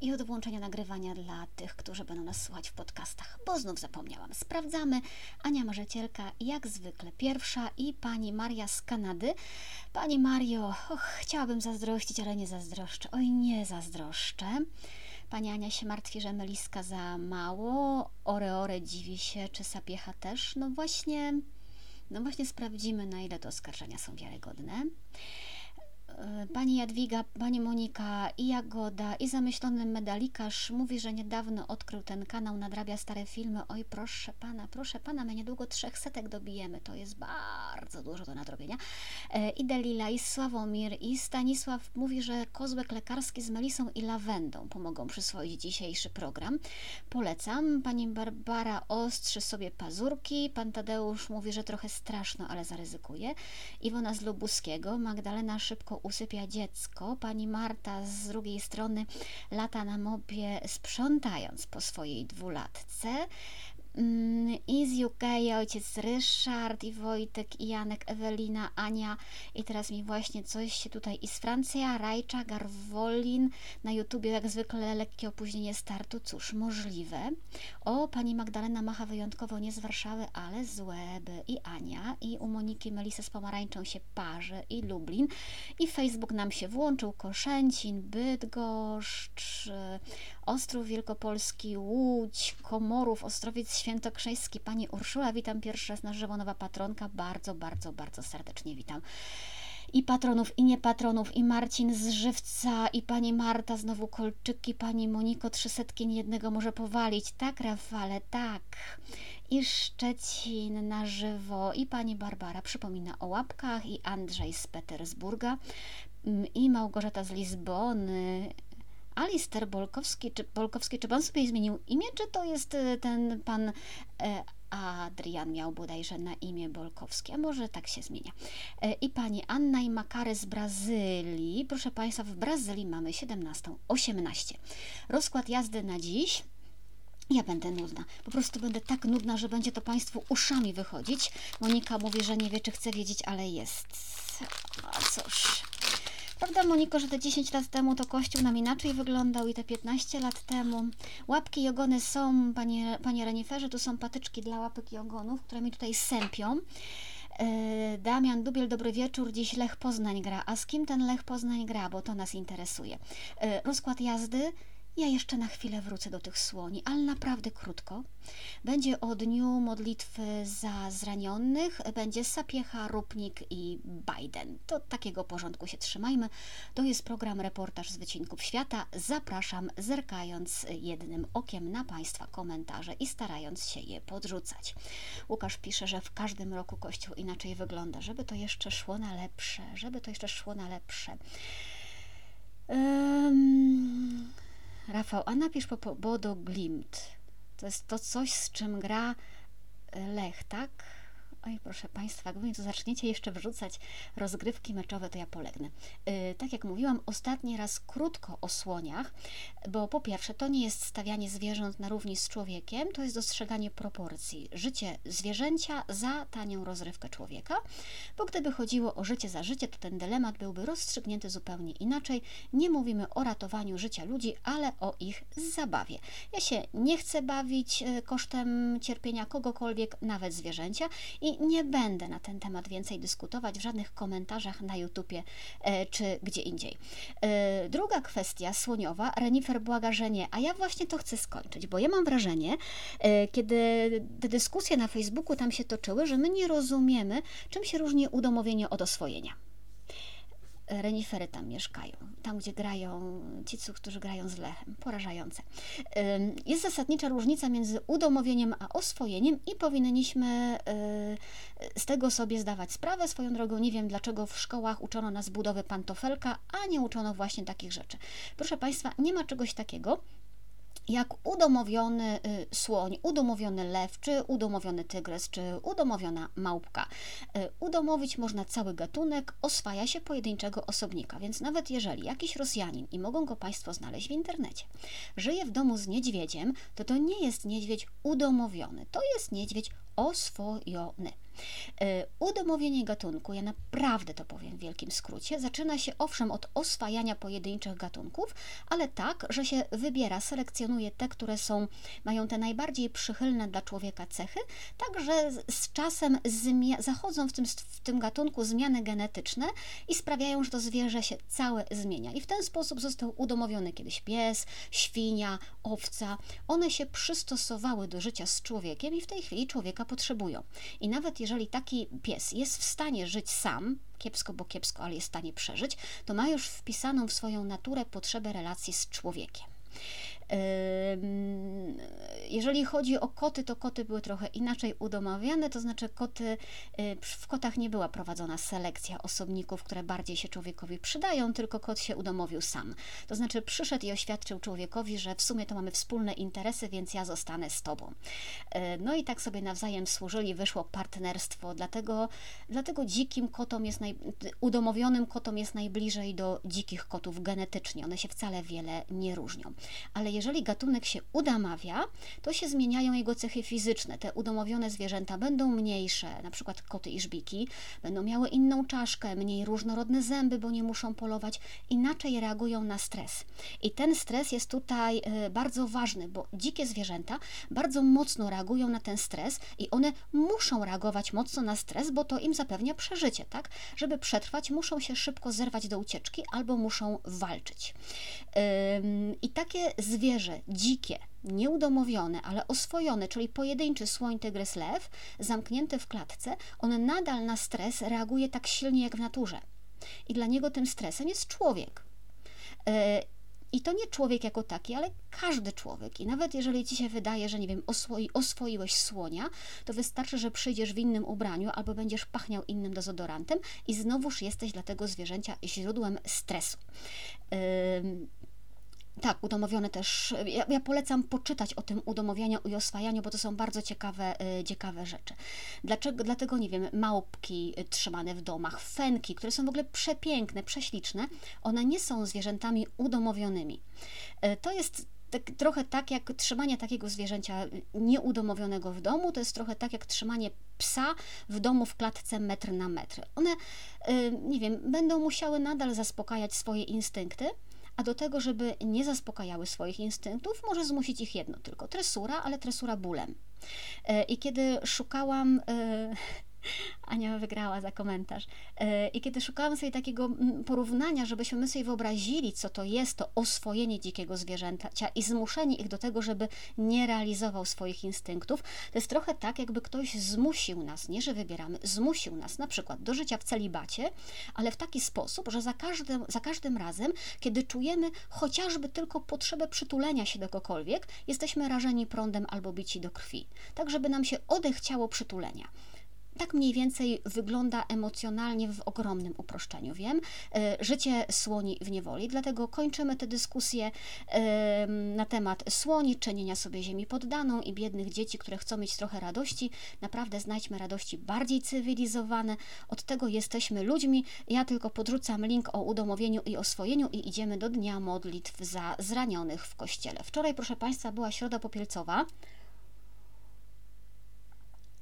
i od włączenia nagrywania dla tych, którzy będą nas słuchać w podcastach, bo znów zapomniałam. Sprawdzamy. Ania Marzycielka, jak zwykle pierwsza i pani Maria z Kanady. Pani Mario, och, chciałabym zazdrościć, ale nie zazdroszczę. Oj, nie zazdroszczę. Pani Ania się martwi, że meliska za mało. Oreore dziwi się, czy sapiecha też. No właśnie, no właśnie sprawdzimy, na ile te oskarżenia są wiarygodne. E, pani Jadwiga, pani Monika i Jagoda i zamyślony medalikarz mówi, że niedawno odkrył ten kanał, nadrabia stare filmy. Oj, proszę pana, proszę pana, my niedługo trzech setek dobijemy. To jest bardzo dużo do nadrobienia. E, I Delila, i Sławomir, i Stanisław mówi, że kozłek lekarski z melisą i lawendą pomogą przyswoić dzisiejszy program. Polecam. Pani Barbara ostrzy sobie pazurki. Pan Tadeusz mówi, że trochę straszno, ale zaryzykuje. Iwona z Lubuskiego, Magdalena szybko usypia dziecko. Pani Marta z drugiej strony lata na mopie sprzątając po swojej dwulatce. Mm, I z UK ojciec Ryszard, i Wojtek, i Janek, Ewelina, Ania. I teraz mi właśnie coś się tutaj i z Francja, Rajcza, Garwolin. Na YouTubie jak zwykle lekkie opóźnienie startu. Cóż, możliwe. O, pani Magdalena Macha wyjątkowo nie z Warszawy, ale z Łeby. I Ania, i u Moniki Melisa z Pomarańczą się parzy, i Lublin. I Facebook nam się włączył, Koszęcin, Bydgoszcz, Ostrów Wielkopolski, Łódź, Komorów, Ostrowiec Świętokrzyski, Pani Urszula, witam pierwszy raz na żywo, nowa patronka, bardzo, bardzo, bardzo serdecznie witam i patronów, i niepatronów, i Marcin z Żywca, i pani Marta, znowu kolczyki, pani Moniko, trzysetki jednego może powalić. Tak, Rafale, tak. I Szczecin na żywo, i pani Barbara przypomina o łapkach, i Andrzej z Petersburga, mm, i Małgorzata z Lizbony, Alister Bolkowski, czy Bolkowski, czy pan sobie zmienił imię, czy to jest e, ten pan e, Adrian miał bodajże na imię Bolkowski, a może tak się zmienia. E, I pani Anna i Makary z Brazylii. Proszę Państwa, w Brazylii mamy 17.18. Rozkład jazdy na dziś. Ja będę nudna. Po prostu będę tak nudna, że będzie to Państwu uszami wychodzić. Monika mówi, że nie wie, czy chce wiedzieć, ale jest. A cóż. Prawda, Moniko, że te 10 lat temu to kościół nam inaczej wyglądał i te 15 lat temu. Łapki i ogony są, panie, panie reniferze, tu są patyczki dla łapek i ogonów, które mi tutaj sępią. E, Damian Dubiel, dobry wieczór. Dziś Lech Poznań gra. A z kim ten Lech Poznań gra? Bo to nas interesuje. E, rozkład jazdy ja jeszcze na chwilę wrócę do tych słoni, ale naprawdę krótko. Będzie o dniu modlitwy za zranionych, będzie Sapiecha, Rupnik i Biden. To takiego porządku się trzymajmy. To jest program Reportaż z Wycinków Świata. Zapraszam, zerkając jednym okiem na Państwa komentarze i starając się je podrzucać. Łukasz pisze, że w każdym roku Kościół inaczej wygląda, żeby to jeszcze szło na lepsze, żeby to jeszcze szło na lepsze. Um, Rafał, a napisz po, po Bodo Glimt. To jest to coś, z czym gra Lech, tak? Oj, proszę Państwa, Wy to zaczniecie jeszcze wrzucać rozgrywki meczowe, to ja polegnę. Yy, tak jak mówiłam, ostatni raz krótko o słoniach, bo po pierwsze, to nie jest stawianie zwierząt na równi z człowiekiem, to jest dostrzeganie proporcji. Życie zwierzęcia za tanią rozrywkę człowieka, bo gdyby chodziło o życie za życie, to ten dylemat byłby rozstrzygnięty zupełnie inaczej. Nie mówimy o ratowaniu życia ludzi, ale o ich zabawie. Ja się nie chcę bawić y, kosztem cierpienia kogokolwiek, nawet zwierzęcia i nie będę na ten temat więcej dyskutować w żadnych komentarzach na YouTubie e, czy gdzie indziej. E, druga kwestia słoniowa, Renifer błaga, że nie, a ja właśnie to chcę skończyć, bo ja mam wrażenie, e, kiedy te dyskusje na Facebooku tam się toczyły, że my nie rozumiemy, czym się różni udomowienie od oswojenia renifery tam mieszkają, tam gdzie grają ci, którzy grają z Lechem. Porażające. Jest zasadnicza różnica między udomowieniem a oswojeniem i powinniśmy y, z tego sobie zdawać sprawę. Swoją drogą nie wiem, dlaczego w szkołach uczono nas budowy pantofelka, a nie uczono właśnie takich rzeczy. Proszę Państwa, nie ma czegoś takiego, jak udomowiony y, słoń, udomowiony lew, czy udomowiony tygrys, czy udomowiona małpka. Y, udomowić można cały gatunek, oswaja się pojedynczego osobnika, więc nawet jeżeli jakiś Rosjanin, i mogą go Państwo znaleźć w internecie, żyje w domu z niedźwiedziem, to to nie jest niedźwiedź udomowiony, to jest niedźwiedź oswojony. E, udomowienie gatunku, ja naprawdę to powiem w wielkim skrócie, zaczyna się owszem od oswajania pojedynczych gatunków, ale tak, że się wybiera, selekcjonuje te, które są, mają te najbardziej przychylne dla człowieka cechy, tak że z czasem zachodzą w tym, w tym gatunku zmiany genetyczne i sprawiają, że to zwierzę się całe zmienia. I w ten sposób został udomowiony kiedyś pies, świnia, owca. One się przystosowały do życia z człowiekiem i w tej chwili człowieka potrzebują. I nawet jeżeli taki pies jest w stanie żyć sam, kiepsko, bo kiepsko, ale jest w stanie przeżyć, to ma już wpisaną w swoją naturę potrzebę relacji z człowiekiem. Jeżeli chodzi o koty, to koty były trochę inaczej udomawiane, to znaczy koty, y, w kotach nie była prowadzona selekcja osobników, które bardziej się człowiekowi przydają, tylko kot się udomowił sam. To znaczy przyszedł i oświadczył człowiekowi, że w sumie to mamy wspólne interesy, więc ja zostanę z tobą. Y, no i tak sobie nawzajem służyli, wyszło partnerstwo, dlatego, dlatego dzikim kotom jest naj, udomowionym kotom jest najbliżej do dzikich kotów genetycznie. One się wcale wiele nie różnią. Ale jeżeli gatunek się udamawia, to się zmieniają jego cechy fizyczne. Te udomowione zwierzęta będą mniejsze, na przykład koty i żbiki, będą miały inną czaszkę, mniej różnorodne zęby, bo nie muszą polować, inaczej reagują na stres. I ten stres jest tutaj e, bardzo ważny, bo dzikie zwierzęta bardzo mocno reagują na ten stres i one muszą reagować mocno na stres, bo to im zapewnia przeżycie, tak? Żeby przetrwać, muszą się szybko zerwać do ucieczki albo muszą walczyć. I takie zwierzę dzikie, nieudomowione, ale oswojone, czyli pojedynczy słoń, tygrys, lew, zamknięty w klatce, on nadal na stres reaguje tak silnie jak w naturze. I dla niego tym stresem jest człowiek. E, I to nie człowiek jako taki, ale każdy człowiek. I nawet jeżeli ci się wydaje, że nie wiem, oswoi, oswoiłeś słonia, to wystarczy, że przyjdziesz w innym ubraniu albo będziesz pachniał innym dezodorantem i znowuż jesteś dla tego zwierzęcia źródłem stresu. Yy, tak, udomowione też. Ja, ja, polecam poczytać o tym udomowianiu i oswajaniu, bo to są bardzo ciekawe, y, ciekawe rzeczy. Dlaczego? Dlatego, nie wiem, małpki trzymane w domach, fenki, które są w ogóle przepiękne, prześliczne, one nie są zwierzętami udomowionymi. Y, to jest tak, trochę tak jak trzymanie takiego zwierzęcia nieudomowionego w domu, to jest trochę tak jak trzymanie psa w domu w klatce metr na metr. One, y, nie wiem, będą musiały nadal zaspokajać swoje instynkty, a do tego, żeby nie zaspokajały swoich instynktów, może zmusić ich jedno tylko tresura, ale tresura bólem. E, I kiedy szukałam e, Ania wygrała za komentarz. E, I kiedy szukałam sobie takiego porównania, żebyśmy my sobie wyobrazili, co to jest to oswojenie dzikiego zwierzęcia i zmuszenie ich do tego, żeby nie realizował swoich instynktów, to jest trochę tak, jakby ktoś zmusił nas, nie że wybieramy, zmusił nas na przykład do życia w celibacie, ale w taki sposób, że za każdym, za każdym razem, kiedy czujemy chociażby tylko potrzebę przytulenia się do kogokolwiek, jesteśmy rażeni prądem albo bici do krwi. Tak, żeby nam się odechciało przytulenia. Tak mniej więcej wygląda emocjonalnie w ogromnym uproszczeniu, wiem. E, życie słoni w niewoli, dlatego kończymy tę dyskusję na temat słoni, czynienia sobie ziemi poddaną i biednych dzieci, które chcą mieć trochę radości. Naprawdę znajdźmy radości bardziej cywilizowane. Od tego jesteśmy ludźmi. Ja tylko podrzucam link o udomowieniu i oswojeniu i idziemy do Dnia Modlitw za zranionych w Kościele. Wczoraj, proszę Państwa, była Środa Popielcowa.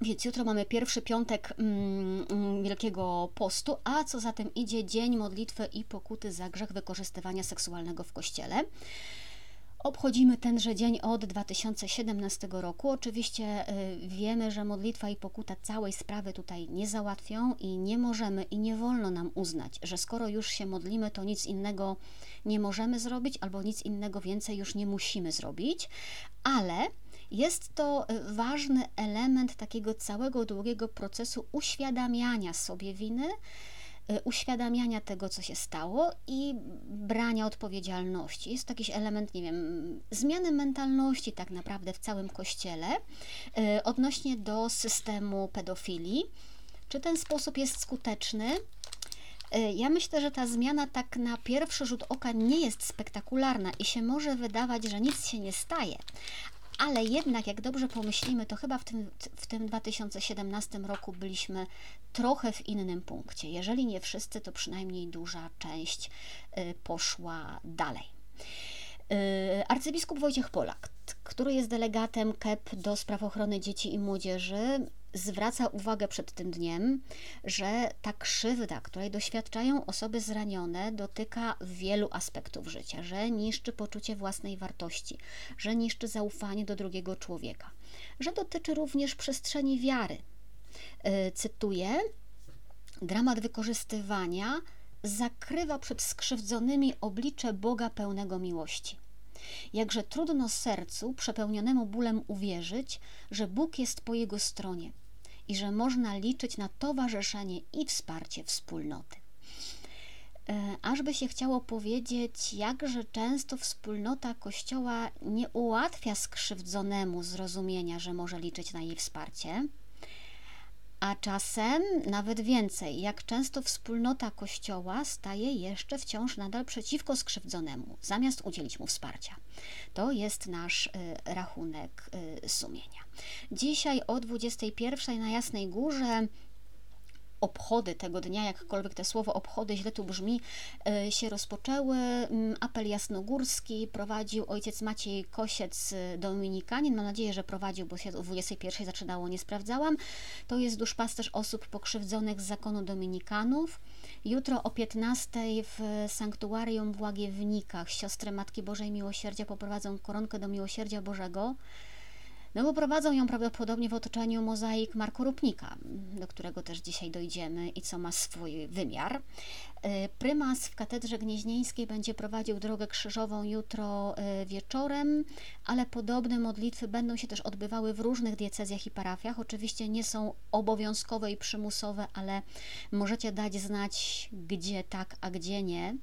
Więc jutro mamy pierwszy piątek mm, mm, Wielkiego Postu, a co za tym idzie dzień modlitwy i pokuty za grzech wykorzystywania seksualnego w Kościele. Obchodzimy tenże dzień od 2017 roku. Oczywiście y, wiemy, że modlitwa i pokuta całej sprawy tutaj nie załatwią i nie możemy i nie wolno nam uznać, że skoro już się modlimy, to nic innego nie możemy zrobić albo nic innego więcej już nie musimy zrobić, ale jest to y, ważny element takiego całego długiego procesu uświadamiania sobie winy, y, uświadamiania tego, co się stało i brania odpowiedzialności. Jest to jakiś element, nie wiem, zmiany mentalności tak naprawdę w całym kościele y, odnośnie do systemu pedofilii. Czy ten sposób jest skuteczny? Ja myślę, że ta zmiana tak na pierwszy rzut oka nie jest spektakularna i się może wydawać, że nic się nie staje, ale jednak jak dobrze pomyślimy, to chyba w tym, w tym 2017 roku byliśmy trochę w innym punkcie. Jeżeli nie wszyscy, to przynajmniej duża część y, poszła dalej. Y, arcybiskup Wojciech Polak, który jest delegatem KEP do spraw ochrony dzieci i młodzieży, zwraca uwagę przed tym dniem, że ta krzywda, której doświadczają osoby zranione, dotyka wielu aspektów życia, że niszczy poczucie własnej wartości, że niszczy zaufanie do drugiego człowieka, że dotyczy również przestrzeni wiary. E, cytuję: Dramat wykorzystywania zakrywa przed skrzywdzonymi oblicze Boga pełnego miłości. Jakże trudno sercu przepełnionemu bólem uwierzyć, że Bóg jest po jego stronie i że można liczyć na towarzyszenie i wsparcie wspólnoty. E, aż by się chciało powiedzieć, jakże często wspólnota Kościoła nie ułatwia skrzywdzonemu zrozumienia, że może liczyć na jej wsparcie, a czasem nawet więcej, jak często wspólnota Kościoła staje jeszcze wciąż nadal przeciwko skrzywdzonemu, zamiast udzielić mu wsparcia. To jest nasz y, rachunek y, sumienia. Dzisiaj o 21 na Jasnej Górze obchody tego dnia, jakkolwiek to słowo obchody źle tu brzmi, e, się rozpoczęły. Mm, apel jasnogórski prowadził ojciec Maciej Kosiec, e, dominikanin. Mam nadzieję, że prowadził, bo się o 21 zaczynało, nie sprawdzałam. To jest duszpasterz osób pokrzywdzonych z zakonu dominikanów. Jutro o 15 w sanktuarium w Łagiewnikach siostry Matki Bożej Miłosierdzia poprowadzą koronkę do Miłosierdzia Bożego. No bo prowadzą ją prawdopodobnie w otoczeniu mozaik Marko Rupnika, do którego też dzisiaj dojdziemy i co ma swój wymiar. E, prymas w katedrze gnieźnieńskiej będzie prowadził drogę krzyżową jutro e, wieczorem, ale podobne modlitwy będą się też odbywały w różnych diecezjach i parafiach. Oczywiście nie są obowiązkowe i przymusowe, ale możecie dać znać, gdzie tak, a gdzie nie.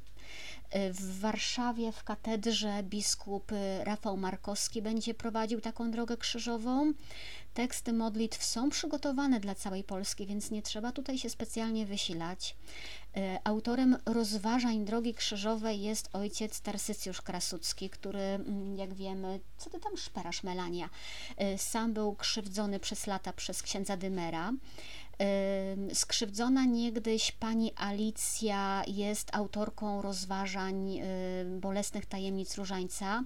W Warszawie w katedrze biskup Rafał Markowski będzie prowadził taką drogę krzyżową. Teksty modlitw są przygotowane dla całej Polski, więc nie trzeba tutaj się specjalnie wysilać. E, autorem rozważań drogi krzyżowej jest ojciec Tarsycjusz Krasucki, który, mm, jak wiemy, co ty tam szperasz, Melania, e, sam był krzywdzony przez lata przez księdza Dymera. Skrzywdzona niegdyś pani Alicja jest autorką rozważań bolesnych tajemnic różańca.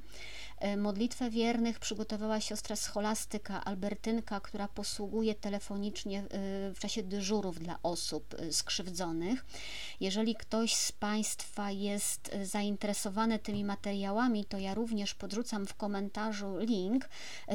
E, modlitwę wiernych przygotowała siostra scholastyka Albertynka, która posługuje telefonicznie e, w czasie dyżurów dla osób e, skrzywdzonych. Jeżeli ktoś z Państwa jest zainteresowany tymi materiałami, to ja również podrzucam w komentarzu link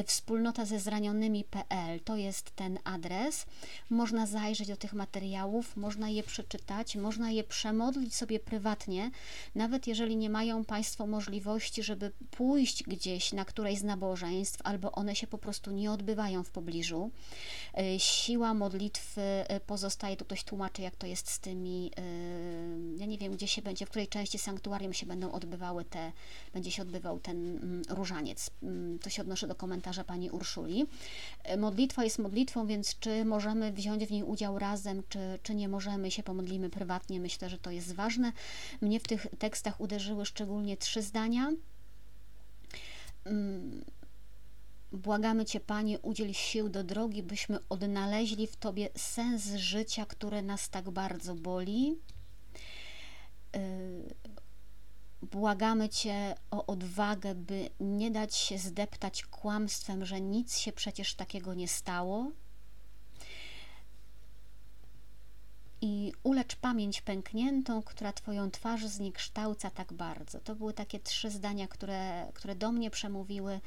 wspólnota ze zranionymi.pl. To jest ten adres. Można zajrzeć do tych materiałów, można je przeczytać, można je przemodlić sobie prywatnie, nawet jeżeli nie mają Państwo możliwości, żeby pójść gdzieś na którejś z nabożeństw, albo one się po prostu nie odbywają w pobliżu. E, siła modlitwy e, pozostaje, tu ktoś tłumaczy, jak to jest z tymi, e, ja nie wiem, gdzie się będzie, w której części sanktuarium się będą odbywały te, będzie się odbywał ten mm, różaniec. Mm, to się odnoszę do komentarza pani Urszuli. Modlitwa jest modlitwą, więc czy możemy wziąć w niej udział razem, czy, czy nie możemy, się pomodlimy prywatnie, myślę, że to jest ważne. Mnie w tych tekstach uderzyły szczególnie trzy zdania. Mm, błagamy Cię, Panie, udziel sił do drogi, byśmy odnaleźli w Tobie sens życia, które nas tak bardzo boli. Y, błagamy Cię o odwagę, by nie dać się zdeptać kłamstwem, że nic się przecież takiego nie stało i ulecz pamięć pękniętą, która Twoją twarz zniekształca tak bardzo. To były takie trzy zdania, które, które do mnie przemówiły.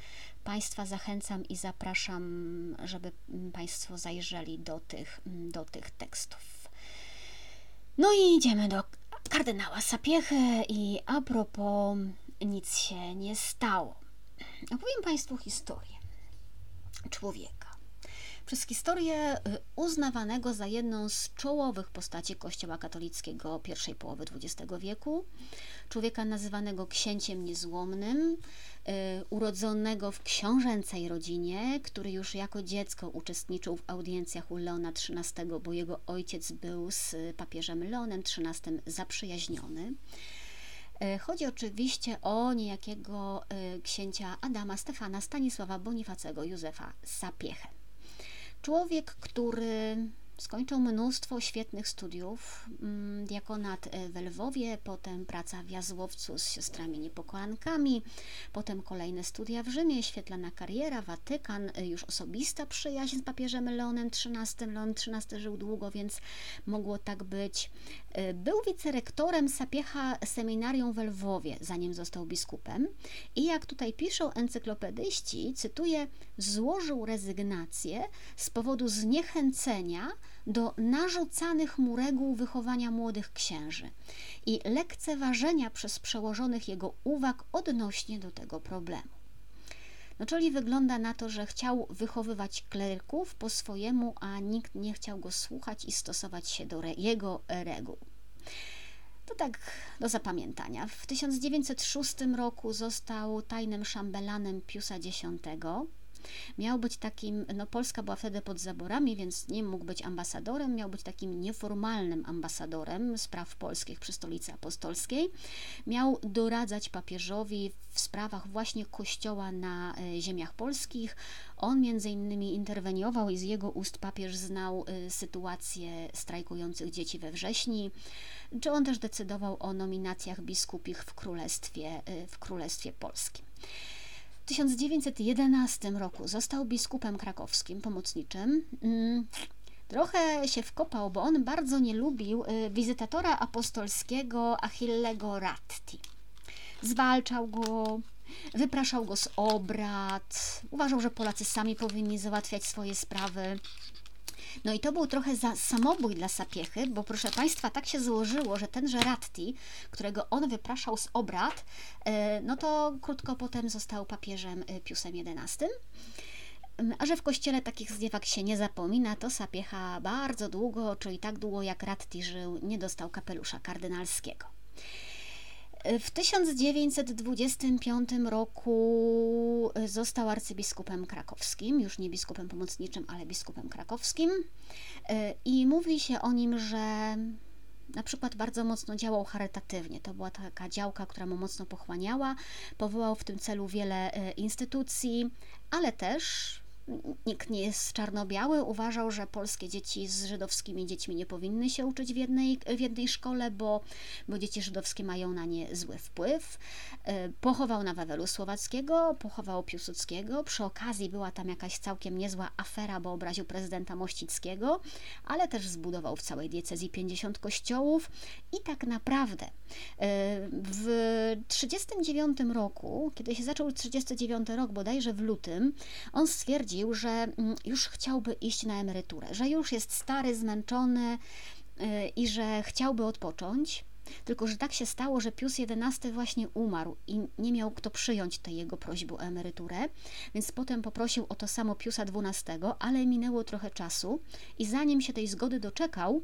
Państwa zachęcam i zapraszam, żeby Państwo zajrzeli do tych, do tych tekstów. No i idziemy do kardynała Sapiechy i a propos nic się nie stało. Opowiem Państwu historię człowieka przez historię y, uznawanego za jedną z czołowych postaci Kościoła katolickiego pierwszej połowy XX wieku, człowieka nazywanego księciem niezłomnym, y, urodzonego w książęcej rodzinie, który już jako dziecko uczestniczył w audiencjach u Leona XIII, bo jego ojciec był z papieżem Leonem XIII zaprzyjaźniony. Y, chodzi oczywiście o niejakiego księcia Adama Stefana Stanisława Bonifacego Józefa Sapiechę. Człowiek, który Skończył mnóstwo świetnych studiów, mm, diakonat w Lwowie, potem praca w Jazłowcu z siostrami niepokołankami, potem kolejne studia w Rzymie, świetlana kariera, Watykan, już osobista przyjaźń z papieżem Leonem XIII. Leon XIII żył długo, więc mogło tak być. Był wicerektorem Sapiecha Seminarium w Lwowie, zanim został biskupem i jak tutaj piszą encyklopedyści, cytuję, złożył rezygnację z powodu zniechęcenia do narzucanych mu reguł wychowania młodych księży i lekceważenia przez przełożonych jego uwag odnośnie do tego problemu. No, czyli wygląda na to, że chciał wychowywać kleryków po swojemu, a nikt nie chciał go słuchać i stosować się do re jego reguł. To tak do zapamiętania. W 1906 roku został tajnym szambelanem Piusa X. Miał być takim, no Polska była wtedy pod zaborami, więc nie mógł być ambasadorem, miał być takim nieformalnym ambasadorem spraw polskich przy stolicy apostolskiej. Miał doradzać papieżowi w sprawach właśnie kościoła na e, ziemiach polskich. On między innymi interweniował i z jego ust papież znał e, sytuację strajkujących dzieci we wrześni, czy on też decydował o nominacjach biskupich w Królestwie, e, w Królestwie Polskim. 1911 roku został biskupem krakowskim, pomocniczym. Mm, trochę się wkopał, bo on bardzo nie lubił y, wizytatora apostolskiego Achillego Ratti. Zwalczał go, wypraszał go z obrad, uważał, że Polacy sami powinni załatwiać swoje sprawy. No i to był trochę za samobój dla Sapiechy, bo proszę Państwa, tak się złożyło, że tenże Ratti, którego on wypraszał z obrad, e, no to krótko potem został papieżem e, Piusem XI. Mm, a że w kościele takich zjawisk się nie zapomina, to Sapiecha bardzo długo, czyli tak długo jak Ratti żył, nie dostał kapelusza kardynalskiego. W 1925 roku e, został arcybiskupem krakowskim, już nie biskupem pomocniczym, ale biskupem krakowskim. E, I mówi się o nim, że na przykład bardzo mocno działał charytatywnie. To była taka działka, która mu mocno pochłaniała. Powołał w tym celu wiele e, instytucji, ale też nikt nie jest czarno-biały, uważał, że polskie dzieci z żydowskimi dziećmi nie powinny się uczyć w jednej, w jednej szkole, bo, bo dzieci żydowskie mają na nie zły wpływ. E, pochował na Wawelu Słowackiego, pochował Piłsudskiego. Przy okazji była tam jakaś całkiem niezła afera, bo obraził prezydenta Mościckiego, ale też zbudował w całej diecezji 50 kościołów i tak naprawdę e, w 1939 roku, kiedy się zaczął 39 rok, bodajże w lutym, on stwierdził, stwierdził, że mm, już chciałby iść na emeryturę, że już jest stary, zmęczony y, i że chciałby odpocząć. Tylko, że tak się stało, że Pius XI właśnie umarł i nie miał kto przyjąć tej jego prośby o emeryturę, więc potem poprosił o to samo Piusa XII, ale minęło trochę czasu i zanim się tej zgody doczekał,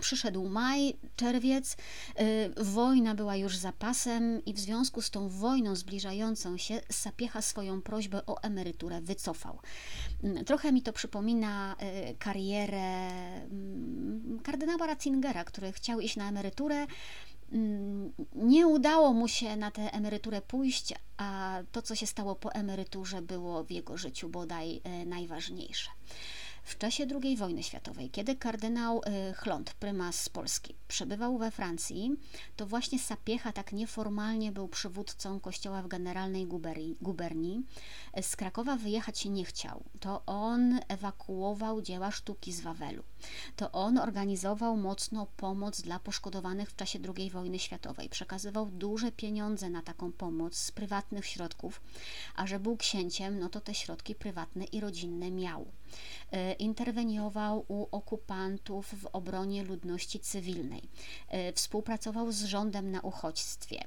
Przyszedł maj, czerwiec, yy, wojna była już zapasem i w związku z tą wojną zbliżającą się Sapiecha swoją prośbę o emeryturę wycofał. Yy, trochę mi to przypomina yy, karierę mm, kardynała Ratzingera, który chciał iść na emeryturę, mm, nie udało mu się na tę emeryturę pójść, a to, co się stało po emeryturze, było w jego życiu bodaj y, najważniejsze. W czasie II wojny światowej, kiedy kardynał y, Chląd, prymas z Polski, przebywał we Francji, to właśnie Sapiecha tak nieformalnie był przywódcą kościoła w generalnej guberni. Z Krakowa wyjechać nie chciał. To on ewakuował dzieła sztuki z Wawelu. To on organizował mocno pomoc dla poszkodowanych w czasie II wojny światowej. Przekazywał duże pieniądze na taką pomoc z prywatnych środków, a że był księciem, no to te środki prywatne i rodzinne miał. E, interweniował u okupantów w obronie ludności cywilnej, e, współpracował z rządem na uchodźstwie.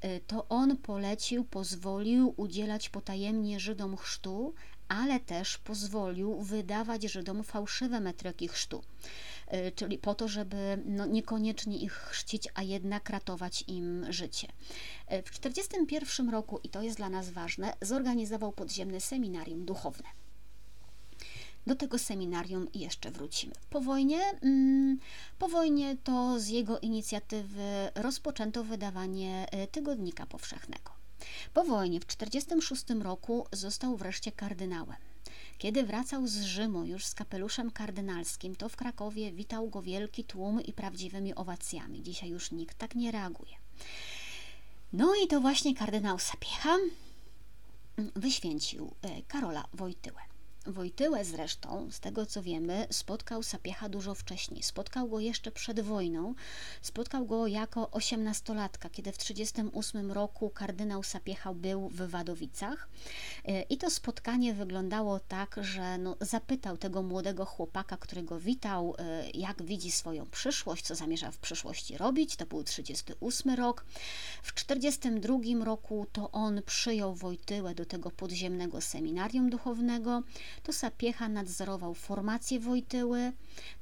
E, to on polecił, pozwolił udzielać potajemnie Żydom chrztu, ale też pozwolił wydawać Żydom fałszywe metryki chrztu czyli po to, żeby no, niekoniecznie ich chrzcić, a jednak ratować im życie. W 1941 roku, i to jest dla nas ważne, zorganizował podziemne seminarium duchowne. Do tego seminarium jeszcze wrócimy. Po wojnie, mm, po wojnie to z jego inicjatywy rozpoczęto wydawanie e, tygodnika powszechnego. Po wojnie w 1946 roku został wreszcie kardynałem. Kiedy wracał z Rzymu już z kapeluszem kardynalskim, to w Krakowie witał go wielki tłum i prawdziwymi owacjami. Dzisiaj już nikt tak nie reaguje. No i to właśnie kardynał Sapiecha wyświęcił e, Karola Wojtyłę. Wojtyłę zresztą, z tego co wiemy, spotkał Sapiecha dużo wcześniej. Spotkał go jeszcze przed wojną. Spotkał go jako osiemnastolatka, kiedy w 1938 roku kardynał Sapiecha był w Wadowicach. E, I to spotkanie wyglądało tak, że no, zapytał tego młodego chłopaka, którego witał, e, jak widzi swoją przyszłość, co zamierza w przyszłości robić. To był 1938 rok. W 1942 roku to on przyjął Wojtyłę do tego podziemnego seminarium duchownego to Sapiecha nadzorował formację Wojtyły,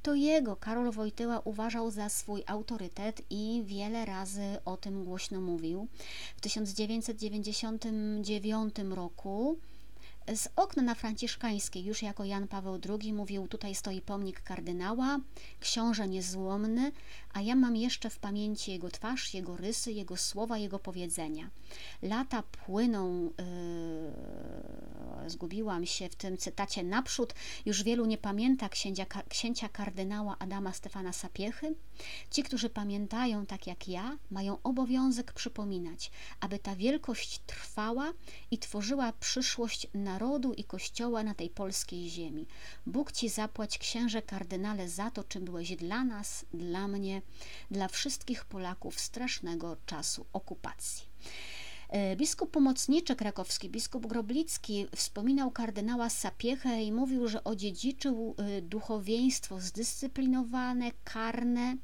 to jego Karol Wojtyła uważał za swój autorytet i wiele razy o tym głośno mówił. W 1999 roku z okna na Franciszkańskiej, już jako Jan Paweł II, mówił: Tutaj stoi pomnik kardynała, książę niezłomny, a ja mam jeszcze w pamięci jego twarz, jego rysy, jego słowa, jego powiedzenia. Lata płyną, yy, zgubiłam się w tym cytacie naprzód, już wielu nie pamięta księcia, księcia kardynała Adama Stefana Sapiechy. Ci, którzy pamiętają tak jak ja, mają obowiązek przypominać, aby ta wielkość trwała i tworzyła przyszłość narodu i Kościoła na tej polskiej ziemi. Bóg Ci zapłać, księże kardynale, za to, czym byłeś dla nas, dla mnie, dla wszystkich Polaków strasznego czasu okupacji. E, biskup pomocniczy krakowski, biskup Groblicki, wspominał kardynała Sapiechę i mówił, że odziedziczył e, duchowieństwo zdyscyplinowane, karne,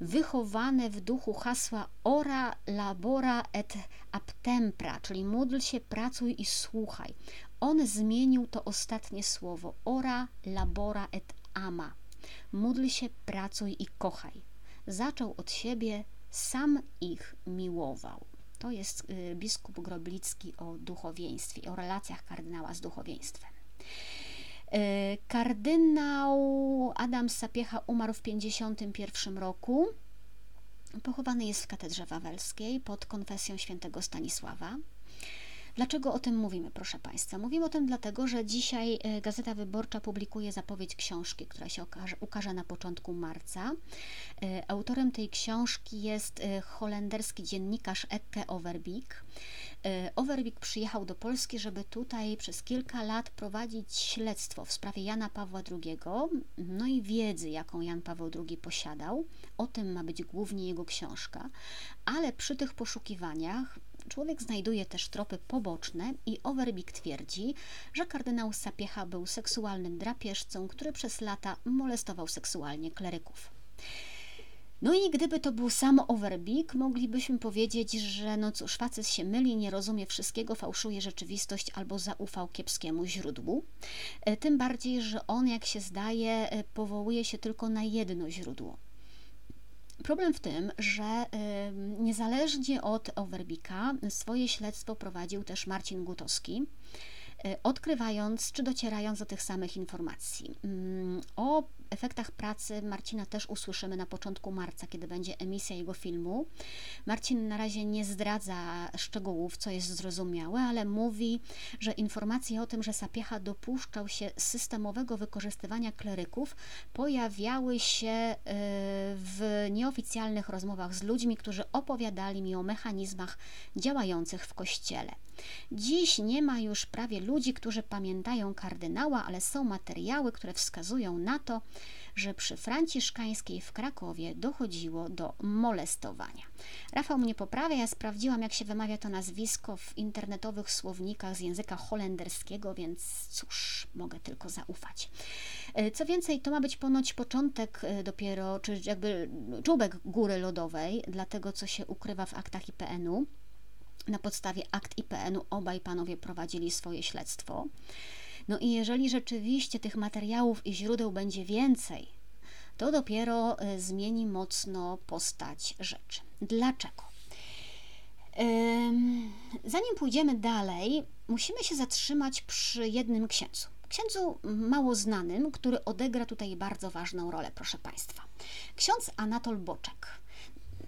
wychowane w duchu hasła ora labora et aptempra, czyli módl się, pracuj i słuchaj. On zmienił to ostatnie słowo ora labora et ama. Módl się, pracuj i kochaj. Zaczął od siebie, sam ich miłował. To jest y, biskup Groblicki o duchowieństwie, o relacjach kardynała z duchowieństwem. Y, kardynał Adam Sapiecha umarł w 1951 roku. Pochowany jest w katedrze wawelskiej pod konfesją świętego Stanisława. Dlaczego o tym mówimy, proszę Państwa? Mówimy o tym dlatego, że dzisiaj e, Gazeta Wyborcza publikuje zapowiedź książki, która się okaże, ukaże na początku marca. E, autorem tej książki jest e, holenderski dziennikarz Ekke Overbeek. Overbeek przyjechał do Polski, żeby tutaj przez kilka lat prowadzić śledztwo w sprawie Jana Pawła II, no i wiedzy, jaką Jan Paweł II posiadał. O tym ma być głównie jego książka, ale przy tych poszukiwaniach Człowiek znajduje też tropy poboczne i Overbeek twierdzi, że kardynał Sapiecha był seksualnym drapieżcą, który przez lata molestował seksualnie kleryków. No i gdyby to był sam Overbeek, moglibyśmy powiedzieć, że no cóż, facet się myli, nie rozumie wszystkiego, fałszuje rzeczywistość albo zaufał kiepskiemu źródłu. E, tym bardziej, że on, jak się zdaje, e, powołuje się tylko na jedno źródło. Problem w tym, że niezależnie od Overbika swoje śledztwo prowadził też Marcin Gutowski, y, odkrywając czy docierając do tych samych informacji. Mm, o efektach pracy Marcina też usłyszymy na początku marca, kiedy będzie emisja jego filmu. Marcin na razie nie zdradza szczegółów, co jest zrozumiałe, ale mówi, że informacje o tym, że Sapiecha dopuszczał się systemowego wykorzystywania kleryków, pojawiały się e, w nieoficjalnych rozmowach z ludźmi, którzy opowiadali mi o mechanizmach działających w kościele. Dziś nie ma już prawie ludzi, którzy pamiętają kardynała, ale są materiały, które wskazują na to, że przy Franciszkańskiej w Krakowie dochodziło do molestowania. Rafał mnie poprawia, ja sprawdziłam, jak się wymawia to nazwisko w internetowych słownikach z języka holenderskiego, więc cóż, mogę tylko zaufać. E, co więcej, to ma być ponoć początek e, dopiero, czy jakby czubek góry lodowej dla tego, co się ukrywa w aktach IPN-u. Na podstawie akt IPN-u obaj panowie prowadzili swoje śledztwo. No i jeżeli rzeczywiście tych materiałów i źródeł będzie więcej, to dopiero e, zmieni mocno postać rzeczy. Dlaczego? Zanim pójdziemy dalej, musimy się zatrzymać przy jednym księdzu. Księdzu mało znanym, który odegra tutaj bardzo ważną rolę, proszę Państwa. Ksiądz Anatol Boczek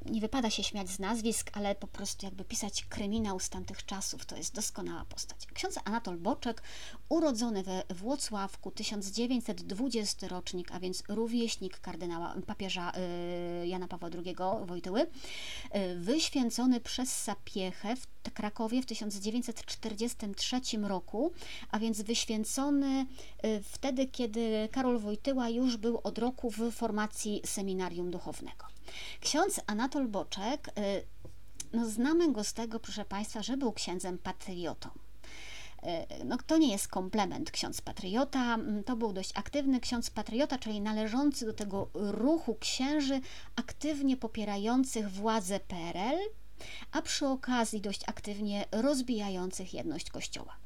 nie wypada się śmiać z nazwisk, ale po prostu jakby pisać kryminał z tamtych czasów, to jest doskonała postać. Ksiądz Anatol Boczek, urodzony we Włocławku, 1920 rocznik, a więc rówieśnik kardynała, papieża y, Jana Pawła II Wojtyły, y, wyświęcony przez Sapiechę w Krakowie w 1943 roku, a więc wyświęcony y, wtedy, kiedy Karol Wojtyła już był od roku w formacji seminarium duchownego. Ksiądz Anatol Boczek, y, no znamy go z tego, proszę Państwa, że był księdzem patriotą. Y, no, to nie jest komplement ksiądz patriota, to był dość aktywny ksiądz patriota, czyli należący do tego ruchu księży aktywnie popierających władzę PRL, a przy okazji dość aktywnie rozbijających jedność Kościoła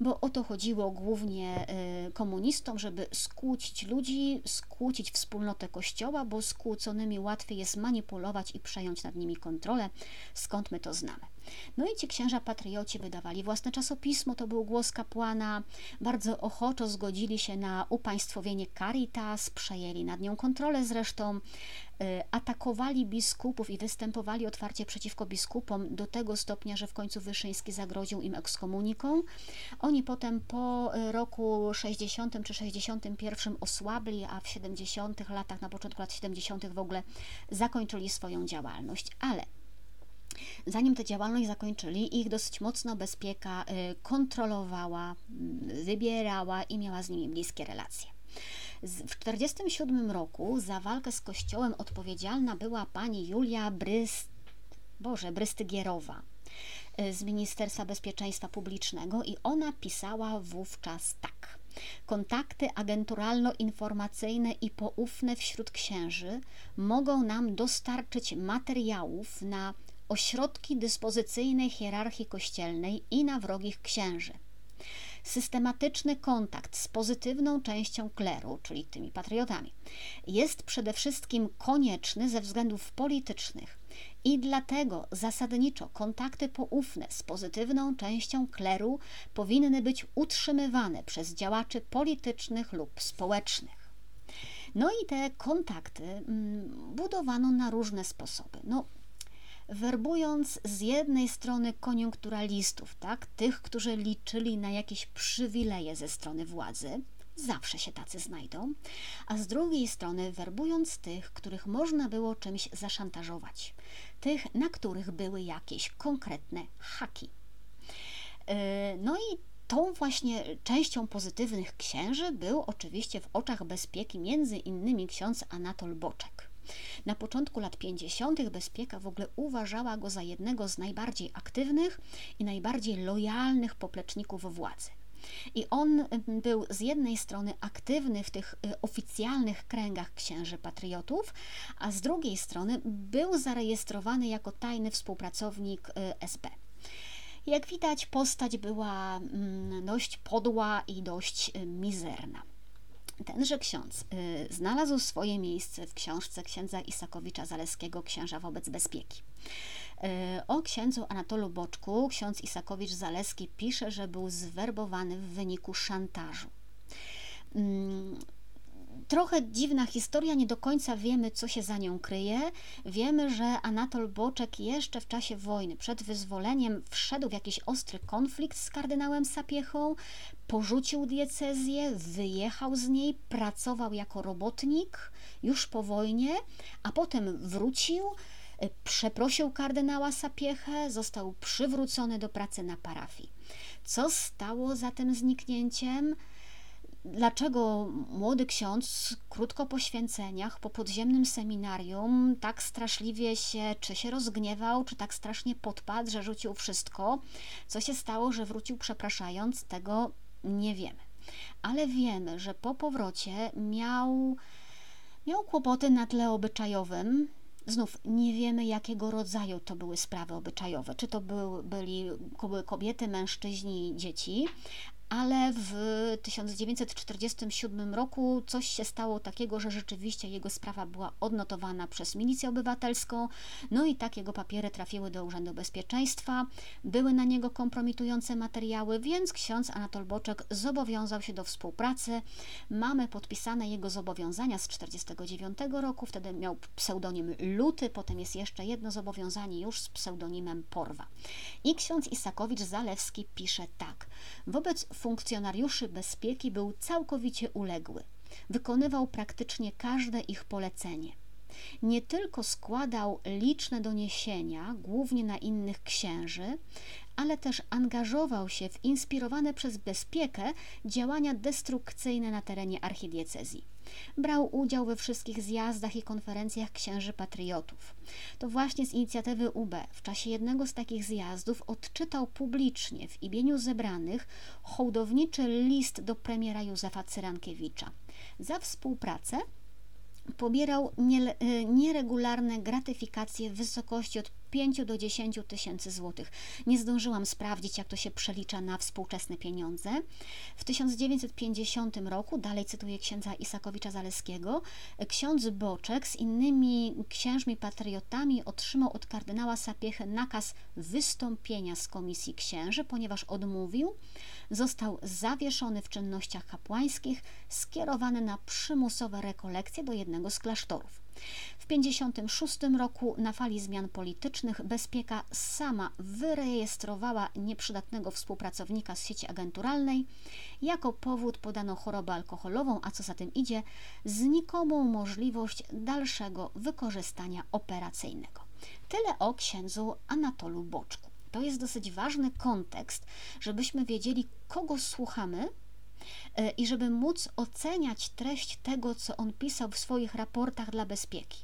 bo o to chodziło głównie y, komunistom, żeby skłócić ludzi, skłócić wspólnotę Kościoła, bo skłóconymi łatwiej jest manipulować i przejąć nad nimi kontrolę, skąd my to znamy. No i ci księża patrioci wydawali własne czasopismo, to był głos kapłana, bardzo ochoczo zgodzili się na upaństwowienie Caritas, przejęli nad nią kontrolę zresztą, y, atakowali biskupów i występowali otwarcie przeciwko biskupom do tego stopnia, że w końcu Wyszyński zagroził im ekskomuniką. Oni potem po y, roku 60 czy 61 osłabli, a w 70 latach, na początku lat 70 w ogóle zakończyli swoją działalność. Ale Zanim tę działalność zakończyli, ich dosyć mocno bezpieka y, kontrolowała, y, wybierała i miała z nimi bliskie relacje. W 1947 roku za walkę z Kościołem odpowiedzialna była pani Julia Bryst, Boże, Brystygierowa z Ministerstwa Bezpieczeństwa Publicznego i ona pisała wówczas tak. Kontakty agenturalno-informacyjne i poufne wśród księży mogą nam dostarczyć materiałów na ośrodki dyspozycyjnej hierarchii kościelnej i na wrogich księży. Systematyczny kontakt z pozytywną częścią kleru, czyli tymi patriotami, jest przede wszystkim konieczny ze względów politycznych i dlatego zasadniczo kontakty poufne z pozytywną częścią kleru powinny być utrzymywane przez działaczy politycznych lub społecznych. No i te kontakty mm, budowano na różne sposoby. No, werbując z jednej strony koniunkturalistów, tak, tych, którzy liczyli na jakieś przywileje ze strony władzy, zawsze się tacy znajdą, a z drugiej strony werbując tych, których można było czymś zaszantażować, tych, na których były jakieś konkretne haki. E, no i tą właśnie częścią pozytywnych księży był oczywiście w oczach bezpieki między innymi ksiądz Anatol Boczek. Na początku lat 50. Bezpieka w ogóle uważała go za jednego z najbardziej aktywnych i najbardziej lojalnych popleczników władzy. I on był z jednej strony aktywny w tych y, oficjalnych kręgach księży patriotów, a z drugiej strony był zarejestrowany jako tajny współpracownik y, SB. Jak widać, postać była mm, dość podła i dość y, mizerna. Tenże ksiądz znalazł swoje miejsce w książce księdza Isakowicza Zaleskiego Księża wobec bezpieki. Y, o księdzu Anatolu Boczku ksiądz Isakowicz Zaleski pisze, że był zwerbowany w wyniku szantażu. Mm, trochę dziwna historia, nie do końca wiemy, co się za nią kryje. Wiemy, że Anatol Boczek jeszcze w czasie wojny, przed wyzwoleniem, wszedł w jakiś ostry konflikt z kardynałem Sapiechą, porzucił diecezję, wyjechał z niej, pracował jako robotnik już po wojnie, a potem wrócił, e, przeprosił kardynała Sapiechę, został przywrócony do pracy na parafii. Co stało za tym zniknięciem? dlaczego młody ksiądz krótko po święceniach, po podziemnym seminarium, tak straszliwie się, czy się rozgniewał, czy tak strasznie podpadł, że rzucił wszystko. Co się stało, że wrócił przepraszając, tego nie wiemy. Ale wiemy, że po powrocie miał, miał kłopoty na tle obyczajowym. Znów nie wiemy, jakiego rodzaju to były sprawy obyczajowe. Czy to był, byli, kobiety, mężczyźni, dzieci, ale w 1947 roku coś się stało takiego, że rzeczywiście jego sprawa była odnotowana przez milicję obywatelską, no i tak jego papiery trafiły do Urzędu Bezpieczeństwa, były na niego kompromitujące materiały, więc ksiądz Anatol Boczek zobowiązał się do współpracy. Mamy podpisane jego zobowiązania z 1949 roku, wtedy miał pseudonim Luty, potem jest jeszcze jedno zobowiązanie już z pseudonimem Porwa. I ksiądz Isakowicz-Zalewski pisze tak. Wobec funkcjonariuszy bezpieki był całkowicie uległy. Wykonywał praktycznie każde ich polecenie. Nie tylko składał liczne doniesienia, głównie na innych księży, ale też angażował się w inspirowane przez bezpiekę działania destrukcyjne na terenie archidiecezji. Brał udział we wszystkich zjazdach i konferencjach księży patriotów. To właśnie z inicjatywy UB w czasie jednego z takich zjazdów odczytał publicznie w imieniu zebranych hołdowniczy list do premiera Józefa Cyrankiewicza. Za współpracę pobierał y, nieregularne gratyfikacje w wysokości od 5 do 10 tysięcy złotych. Nie zdążyłam sprawdzić, jak to się przelicza na współczesne pieniądze. W 1950 roku, dalej cytuję księdza Isakowicza Zaleskiego, ksiądz Boczek z innymi księżmi patriotami otrzymał od kardynała Sapiechy nakaz wystąpienia z komisji księży, ponieważ odmówił. Został zawieszony w czynnościach kapłańskich, skierowany na przymusowe rekolekcje do jednego z klasztorów. W 1956 roku na fali zmian politycznych Bezpieka sama wyrejestrowała nieprzydatnego współpracownika z sieci agenturalnej. Jako powód podano chorobę alkoholową, a co za tym idzie, znikomą możliwość dalszego wykorzystania operacyjnego. Tyle o księdzu Anatolu Boczku. To jest dosyć ważny kontekst, żebyśmy wiedzieli, kogo słuchamy i żeby móc oceniać treść tego, co on pisał w swoich raportach dla bezpieki.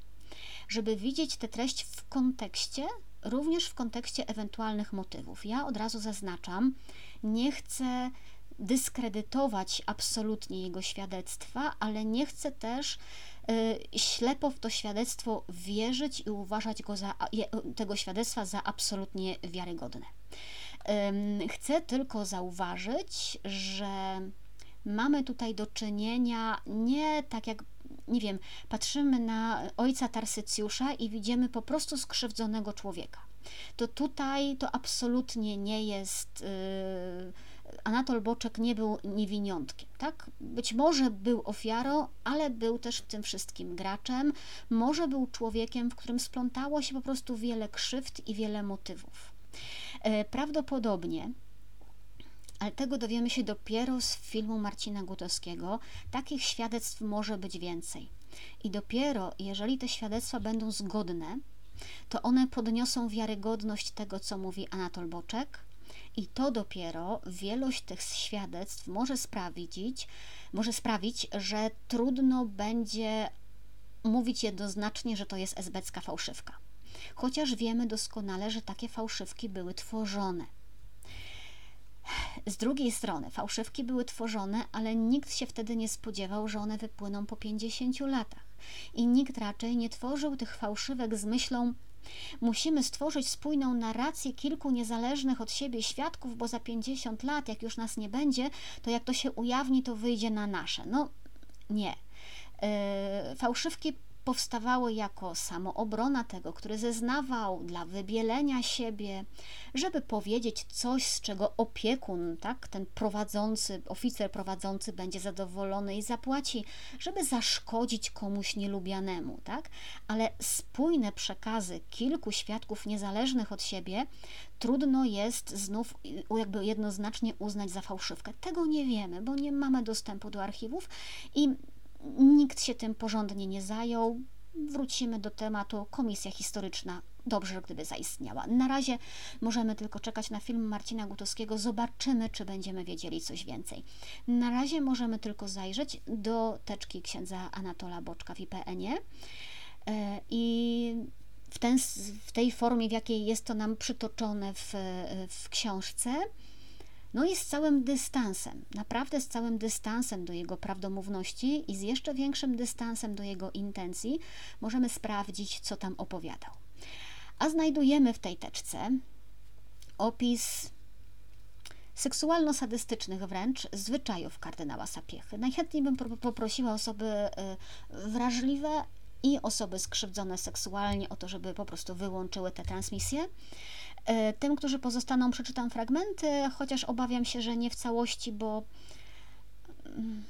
Żeby widzieć tę treść w kontekście, również w kontekście ewentualnych motywów. Ja od razu zaznaczam, nie chcę dyskredytować absolutnie jego świadectwa, ale nie chcę też y, ślepo w to świadectwo wierzyć i uważać go za, tego świadectwa za absolutnie wiarygodne. Chcę tylko zauważyć, że mamy tutaj do czynienia nie tak jak, nie wiem, patrzymy na ojca Tarsycjusza i widzimy po prostu skrzywdzonego człowieka. To tutaj to absolutnie nie jest. Yy, Anatol Boczek nie był niewiniątkiem, tak? Być może był ofiarą, ale był też w tym wszystkim graczem. Może był człowiekiem, w którym splątało się po prostu wiele krzywd i wiele motywów. Yy, prawdopodobnie ale tego dowiemy się dopiero z filmu Marcina Gutowskiego. Takich świadectw może być więcej. I dopiero jeżeli te świadectwa będą zgodne, to one podniosą wiarygodność tego, co mówi Anatol Boczek, i to dopiero wielość tych świadectw może sprawić, może sprawić, że trudno będzie mówić jednoznacznie, że to jest esbecka fałszywka. Chociaż wiemy doskonale, że takie fałszywki były tworzone. Z drugiej strony, fałszywki były tworzone, ale nikt się wtedy nie spodziewał, że one wypłyną po 50 latach. I nikt raczej nie tworzył tych fałszywek z myślą, Musimy stworzyć spójną narrację kilku niezależnych od siebie świadków, bo za 50 lat, jak już nas nie będzie, to jak to się ujawni, to wyjdzie na nasze. No nie. Yy, fałszywki powstawały jako samoobrona tego, który zeznawał dla wybielenia siebie, żeby powiedzieć coś, z czego opiekun, tak, ten prowadzący, oficer prowadzący będzie zadowolony i zapłaci, żeby zaszkodzić komuś nielubianemu, tak? Ale spójne przekazy kilku świadków niezależnych od siebie trudno jest znów jakby jednoznacznie uznać za fałszywkę. Tego nie wiemy, bo nie mamy dostępu do archiwów i Nikt się tym porządnie nie zajął. Wrócimy do tematu komisja historyczna. Dobrze, gdyby zaistniała. Na razie możemy tylko czekać na film Marcina Gutowskiego. Zobaczymy, czy będziemy wiedzieli coś więcej. Na razie możemy tylko zajrzeć do teczki księdza Anatola Boczka w IPN-ie e, i w, ten, w tej formie, w jakiej jest to nam przytoczone w, w książce, no i z całym dystansem, naprawdę z całym dystansem do jego prawdomówności i z jeszcze większym dystansem do jego intencji możemy sprawdzić, co tam opowiadał. A znajdujemy w tej teczce opis seksualno-sadystycznych wręcz zwyczajów kardynała Sapiechy. Najchętniej bym poprosiła osoby wrażliwe i osoby skrzywdzone seksualnie o to, żeby po prostu wyłączyły te transmisje. Tym, którzy pozostaną, przeczytam fragmenty, chociaż obawiam się, że nie w całości, bo mm,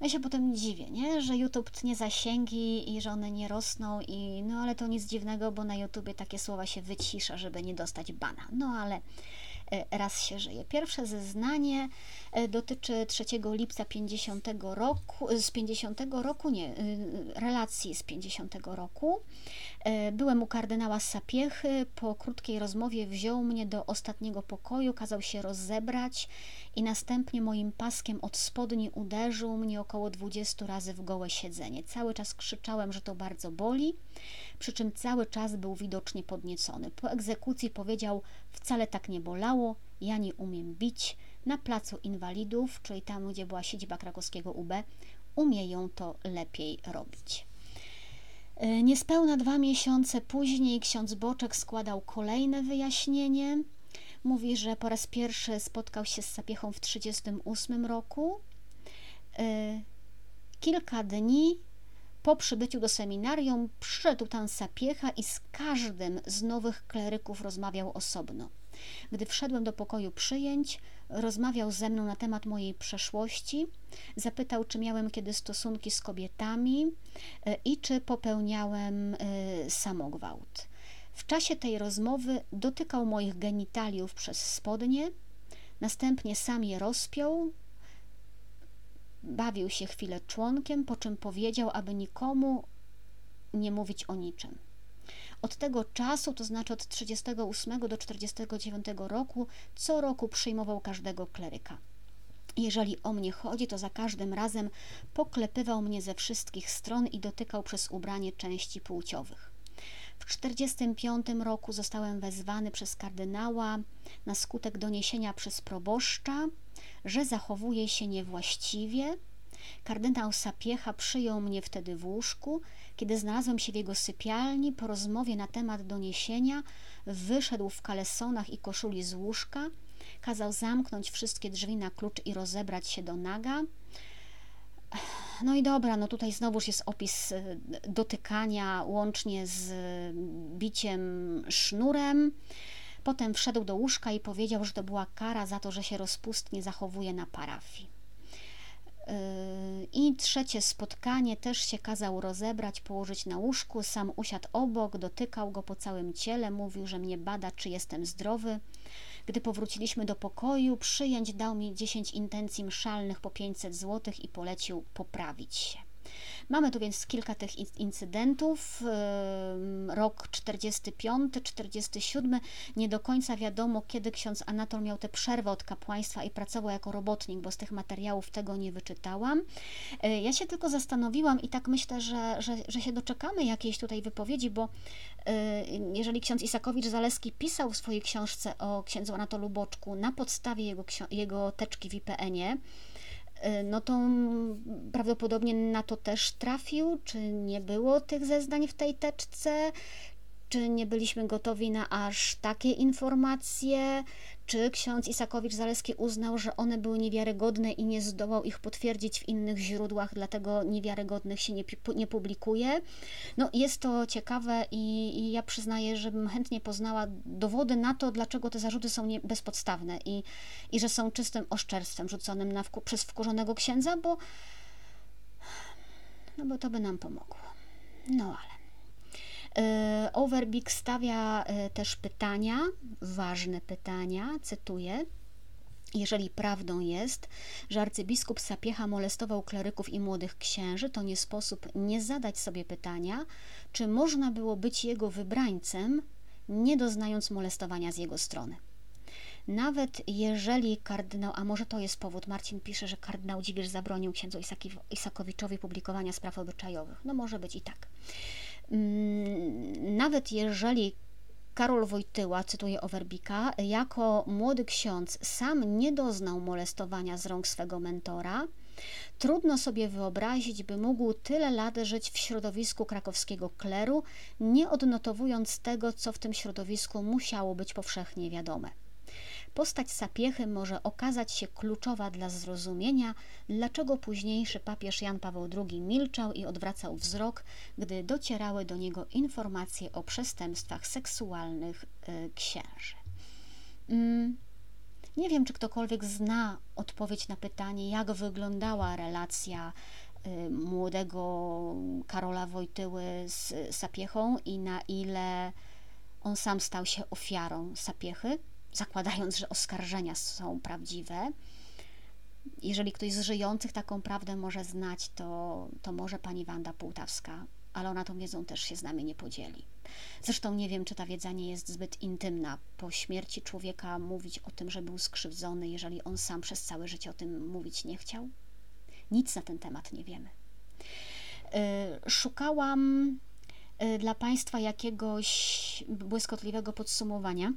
ja się potem dziwię, nie? że YouTube tnie zasięgi i że one nie rosną i no ale to nic dziwnego, bo na YouTubie takie słowa się wycisza, żeby nie dostać bana. No ale e, raz się żyje. Pierwsze zeznanie e, dotyczy 3 lipca 50 roku, z 50 roku, nie, e, relacji z 50 roku. Byłem u kardynała Sapiechy, po krótkiej rozmowie wziął mnie do ostatniego pokoju, kazał się rozebrać i następnie moim paskiem od spodni uderzył mnie około 20 razy w gołe siedzenie. Cały czas krzyczałem, że to bardzo boli, przy czym cały czas był widocznie podniecony. Po egzekucji powiedział: Wcale tak nie bolało, ja nie umiem bić. Na placu inwalidów, czyli tam, gdzie była siedziba krakowskiego UB, umieją to lepiej robić. E, niespełna dwa miesiące później ksiądz Boczek składał kolejne wyjaśnienie. Mówi, że po raz pierwszy spotkał się z Sapiechą w 1938 roku. E, kilka dni po przybyciu do seminarium przyszedł tam Sapiecha i z każdym z nowych kleryków rozmawiał osobno. Gdy wszedłem do pokoju przyjęć, rozmawiał ze mną na temat mojej przeszłości, zapytał, czy miałem kiedy stosunki z kobietami e, i czy popełniałem e, samogwałt. W czasie tej rozmowy dotykał moich genitaliów przez spodnie, następnie sam je rozpiął, bawił się chwilę członkiem, po czym powiedział, aby nikomu nie mówić o niczym. Od tego czasu, to znaczy od 38 do 49 roku, co roku przyjmował każdego kleryka. Jeżeli o mnie chodzi, to za każdym razem poklepywał mnie ze wszystkich stron i dotykał przez ubranie części płciowych. W 1945 roku zostałem wezwany przez kardynała na skutek doniesienia przez proboszcza, że zachowuje się niewłaściwie. Kardynał Sapiecha przyjął mnie wtedy w łóżku. Kiedy znalazłem się w jego sypialni, po rozmowie na temat doniesienia, wyszedł w kalesonach i koszuli z łóżka, kazał zamknąć wszystkie drzwi na klucz i rozebrać się do naga. No i dobra, no tutaj znowuż jest opis y, dotykania łącznie z biciem sznurem. Potem wszedł do łóżka i powiedział, że to była kara za to, że się rozpustnie zachowuje na parafii. I trzecie spotkanie też się kazał rozebrać, położyć na łóżku. Sam usiadł obok, dotykał go po całym ciele, mówił, że mnie bada, czy jestem zdrowy. Gdy powróciliśmy do pokoju, przyjęć dał mi 10 intencji mszalnych po 500 zł i polecił poprawić się. Mamy tu więc kilka tych incydentów. Rok 45, 47. Nie do końca wiadomo, kiedy ksiądz Anatol miał tę przerwę od kapłaństwa i pracował jako robotnik, bo z tych materiałów tego nie wyczytałam. E, ja się tylko zastanowiłam i tak myślę, że, że, że się doczekamy jakiejś tutaj wypowiedzi, bo e, jeżeli ksiądz Isakowicz-Zaleski pisał w swojej książce o księdzu Anatolu Boczku na podstawie jego, jego teczki w IPN-ie, Y, no to prawdopodobnie na to też trafił, czy nie było tych zeznań w tej teczce, czy nie byliśmy gotowi na aż takie informacje, czy ksiądz Isakowicz-Zaleski uznał, że one były niewiarygodne i nie zdołał ich potwierdzić w innych źródłach, dlatego niewiarygodnych się nie, nie publikuje. No, jest to ciekawe i, i, ja przyznaję, że bym chętnie poznała dowody na to, dlaczego te zarzuty są nie, bezpodstawne i, i że są czystym oszczerstwem rzuconym na wku, przez wkurzonego księdza, bo, no bo to by nam pomogło. No ale. E, Overbeek stawia e, też pytania, ważne pytania, cytuję. Jeżeli prawdą jest, że arcybiskup Sapiecha molestował kleryków i młodych księży, to nie sposób nie zadać sobie pytania, czy można było być jego wybrańcem, nie doznając molestowania z jego strony. Nawet jeżeli kardynał, a może to jest powód, Marcin pisze, że kardynał Dziwierz zabronił księdzu Isakowiczowi publikowania spraw obyczajowych. No może być i tak. Mm, nawet jeżeli Karol Wojtyła, cytuję Overbika, jako młody ksiądz sam nie doznał molestowania z rąk swego mentora, Trudno sobie wyobrazić, by mógł tyle lat żyć w środowisku krakowskiego kleru, nie odnotowując tego, co w tym środowisku musiało być powszechnie wiadome. Postać Sapiechy może okazać się kluczowa dla zrozumienia, dlaczego późniejszy papież Jan Paweł II milczał i odwracał wzrok, gdy docierały do niego informacje o przestępstwach seksualnych y, księży. Mm, nie wiem, czy ktokolwiek zna odpowiedź na pytanie, jak wyglądała relacja y, młodego Karola Wojtyły z Sapiechą i na ile on sam stał się ofiarą Sapiechy, zakładając, że oskarżenia są prawdziwe. Jeżeli ktoś z żyjących taką prawdę może znać, to, to może pani Wanda Półtawska, ale ona tą wiedzą też się z nami nie podzieli. Zresztą nie wiem, czy ta wiedza nie jest zbyt intymna. Po śmierci człowieka mówić o tym, że był skrzywdzony, jeżeli on sam przez całe życie o tym mówić nie chciał? Nic na ten temat nie wiemy. Y, szukałam y, dla Państwa jakiegoś błyskotliwego podsumowania,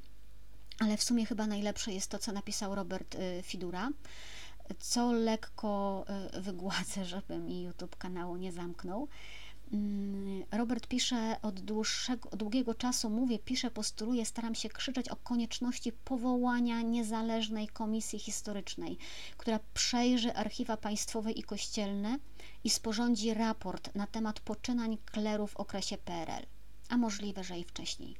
ale w sumie chyba najlepsze jest to, co napisał Robert y, Fidura, co lekko wygładzę, żeby mi YouTube kanału nie zamknął. Mm, Robert pisze od dłuższego, długiego czasu, mówię, piszę, postuluję, staram się krzyczeć o konieczności powołania niezależnej komisji historycznej, która przejrzy archiwa państwowe i kościelne i sporządzi raport na temat poczynań kleru w okresie PRL, a możliwe, że i wcześniej.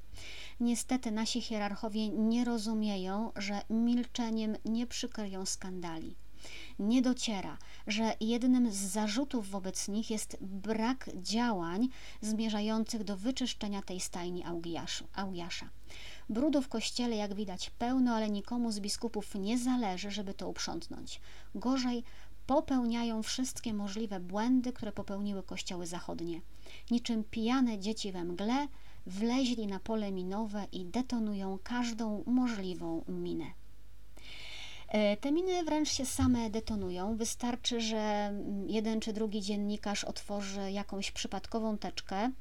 Niestety nasi hierarchowie nie rozumieją, że milczeniem nie przykryją skandali nie dociera, że jednym z zarzutów wobec nich jest brak działań zmierzających do wyczyszczenia tej stajni Augiasza. Brudu w kościele, jak widać, pełno, ale nikomu z biskupów nie zależy, żeby to uprzątnąć. Gorzej, popełniają wszystkie możliwe błędy, które popełniły kościoły zachodnie. Niczym pijane dzieci we mgle, wleźli na pole minowe i detonują każdą możliwą minę. E, te miny wręcz się same detonują. Wystarczy, że jeden czy drugi dziennikarz otworzy jakąś przypadkową teczkę,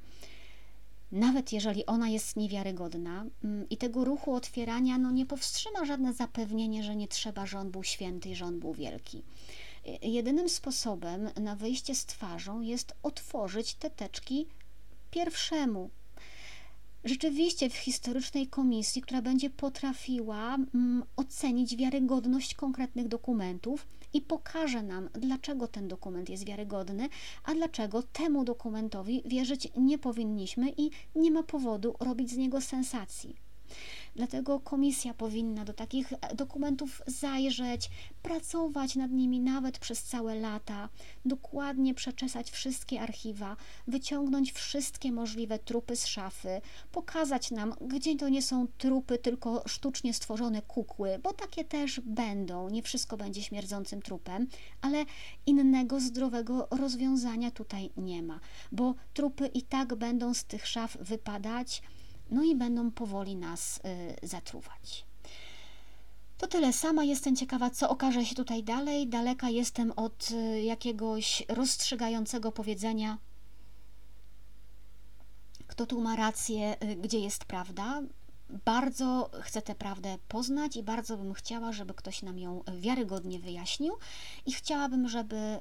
nawet jeżeli ona jest niewiarygodna, mm, i tego ruchu otwierania no, nie powstrzyma żadne zapewnienie, że nie trzeba, że on był święty że on był wielki. Jedynym sposobem na wyjście z twarzą jest otworzyć te teczki pierwszemu, rzeczywiście w historycznej komisji, która będzie potrafiła mm, ocenić wiarygodność konkretnych dokumentów i pokaże nam, dlaczego ten dokument jest wiarygodny, a dlaczego temu dokumentowi wierzyć nie powinniśmy i nie ma powodu robić z niego sensacji. Dlatego komisja powinna do takich dokumentów zajrzeć, pracować nad nimi nawet przez całe lata, dokładnie przeczesać wszystkie archiwa, wyciągnąć wszystkie możliwe trupy z szafy, pokazać nam, gdzie to nie są trupy, tylko sztucznie stworzone kukły, bo takie też będą, nie wszystko będzie śmierdzącym trupem, ale innego zdrowego rozwiązania tutaj nie ma, bo trupy i tak będą z tych szaf wypadać no i będą powoli nas y, zatruwać. To tyle. Sama jestem ciekawa, co okaże się tutaj dalej. Daleka jestem od y, jakiegoś rozstrzygającego powiedzenia, kto tu ma rację, y, gdzie jest prawda bardzo chcę tę prawdę poznać i bardzo bym chciała, żeby ktoś nam ją wiarygodnie wyjaśnił i chciałabym, żeby y,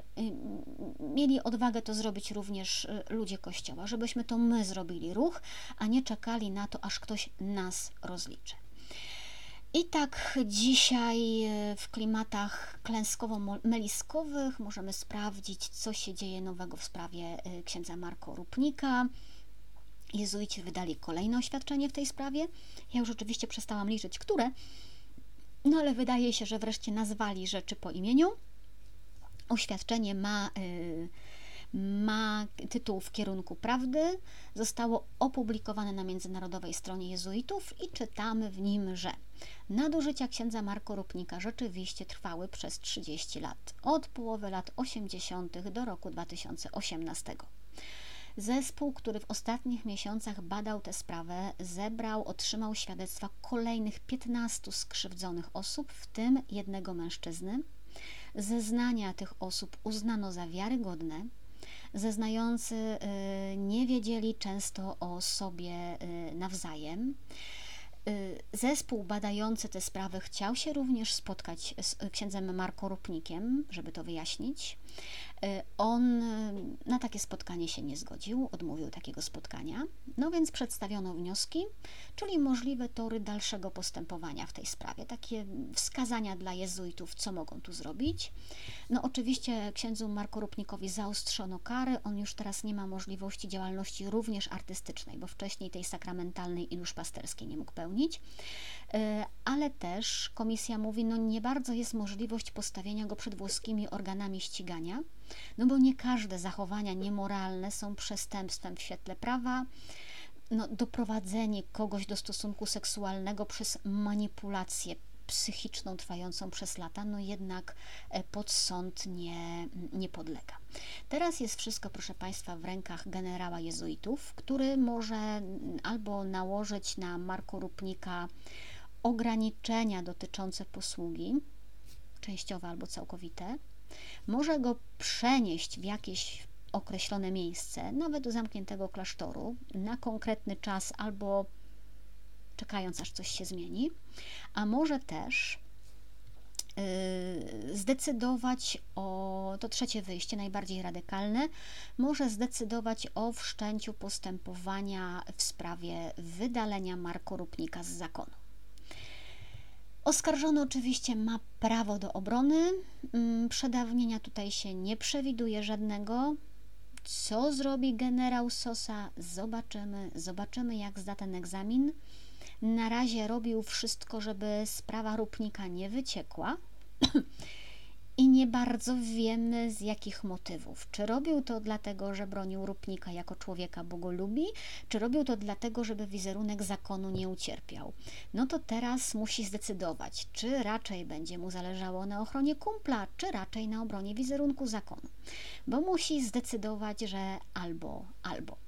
mieli odwagę to zrobić również y, ludzie Kościoła, żebyśmy to my zrobili ruch, a nie czekali na to, aż ktoś nas rozliczy. I tak dzisiaj y, w klimatach klęskowo-meliskowych możemy sprawdzić, co się dzieje nowego w sprawie księdza Marko Rupnika, Jezuici wydali kolejne oświadczenie w tej sprawie. Ja już oczywiście przestałam liczyć, które, no ale wydaje się, że wreszcie nazwali rzeczy po imieniu. Oświadczenie ma, y, ma tytuł w kierunku prawdy. Zostało opublikowane na międzynarodowej stronie jezuitów i czytamy w nim, że nadużycia księdza Marko Rupnika rzeczywiście trwały przez 30 lat, od połowy lat 80. do roku 2018. Zespół, który w ostatnich miesiącach badał tę sprawę, zebrał, otrzymał świadectwa kolejnych 15 skrzywdzonych osób, w tym jednego mężczyzny. Zeznania tych osób uznano za wiarygodne. Zeznający y, nie wiedzieli często o sobie y, nawzajem. Y, zespół badający te sprawy chciał się również spotkać z księdzem Marko Rupnikiem, żeby to wyjaśnić. Y, on y, na takie spotkanie się nie zgodził, odmówił takiego spotkania. No więc przedstawiono wnioski, czyli możliwe tory dalszego postępowania w tej sprawie, takie wskazania dla jezuitów, co mogą tu zrobić. No oczywiście księdzu Marko Rupnikowi zaostrzono kary, on już teraz nie ma możliwości działalności również artystycznej, bo wcześniej tej sakramentalnej i duszpasterskiej nie mógł pełnić, y, ale też komisja mówi, no nie bardzo jest możliwość postawienia go przed włoskimi organami ścigania, no bo nie każde zachowania niemoralne są przestępstwem w świetle prawa. No, doprowadzenie kogoś do stosunku seksualnego przez manipulację psychiczną trwającą przez lata, no jednak e, pod sąd nie, nie podlega. Teraz jest wszystko, proszę Państwa, w rękach generała jezuitów, który może albo nałożyć na Marko Rupnika ograniczenia dotyczące posługi, częściowe albo całkowite, może go przenieść w jakieś określone miejsce, nawet do zamkniętego klasztoru, na konkretny czas albo czekając aż coś się zmieni, a może też yy, zdecydować o, to trzecie wyjście, najbardziej radykalne, może zdecydować o wszczęciu postępowania w sprawie wydalenia Marko Rupnika z zakonu. Oskarżony oczywiście ma prawo do obrony. Mm, przedawnienia tutaj się nie przewiduje żadnego. Co zrobi generał Sosa? Zobaczymy. Zobaczymy, jak zda ten egzamin. Na razie robił wszystko, żeby sprawa Rupnika nie wyciekła. i nie bardzo wiemy z jakich motywów. Czy robił to dlatego, że bronił Rupnika jako człowieka, bo go lubi, czy robił to dlatego, żeby wizerunek zakonu nie ucierpiał. No to teraz musi zdecydować, czy raczej będzie mu zależało na ochronie kumpla, czy raczej na obronie wizerunku zakonu. Bo musi zdecydować, że albo, albo.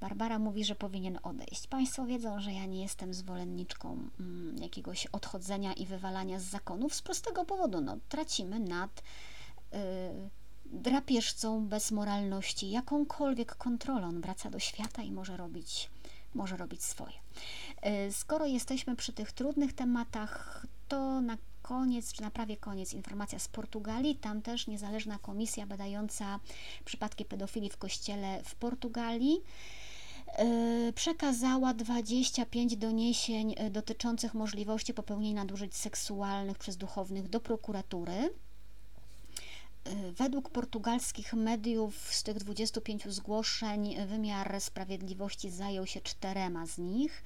Barbara mówi, że powinien odejść. Państwo wiedzą, że ja nie jestem zwolenniczką mm, jakiegoś odchodzenia i wywalania z zakonów z prostego powodu. No, tracimy nad y, drapieżcą bez moralności jakąkolwiek kontrolę. On wraca do świata i może robić, może robić swoje. Y, skoro jesteśmy przy tych trudnych tematach, to na koniec, czy na prawie koniec, informacja z Portugalii. Tam też niezależna komisja badająca przypadki pedofilii w kościele w Portugalii przekazała 25 doniesień e, dotyczących możliwości popełnienia nadużyć seksualnych przez duchownych do prokuratury. E, według portugalskich mediów z tych 25 zgłoszeń wymiar sprawiedliwości zajął się czterema z nich.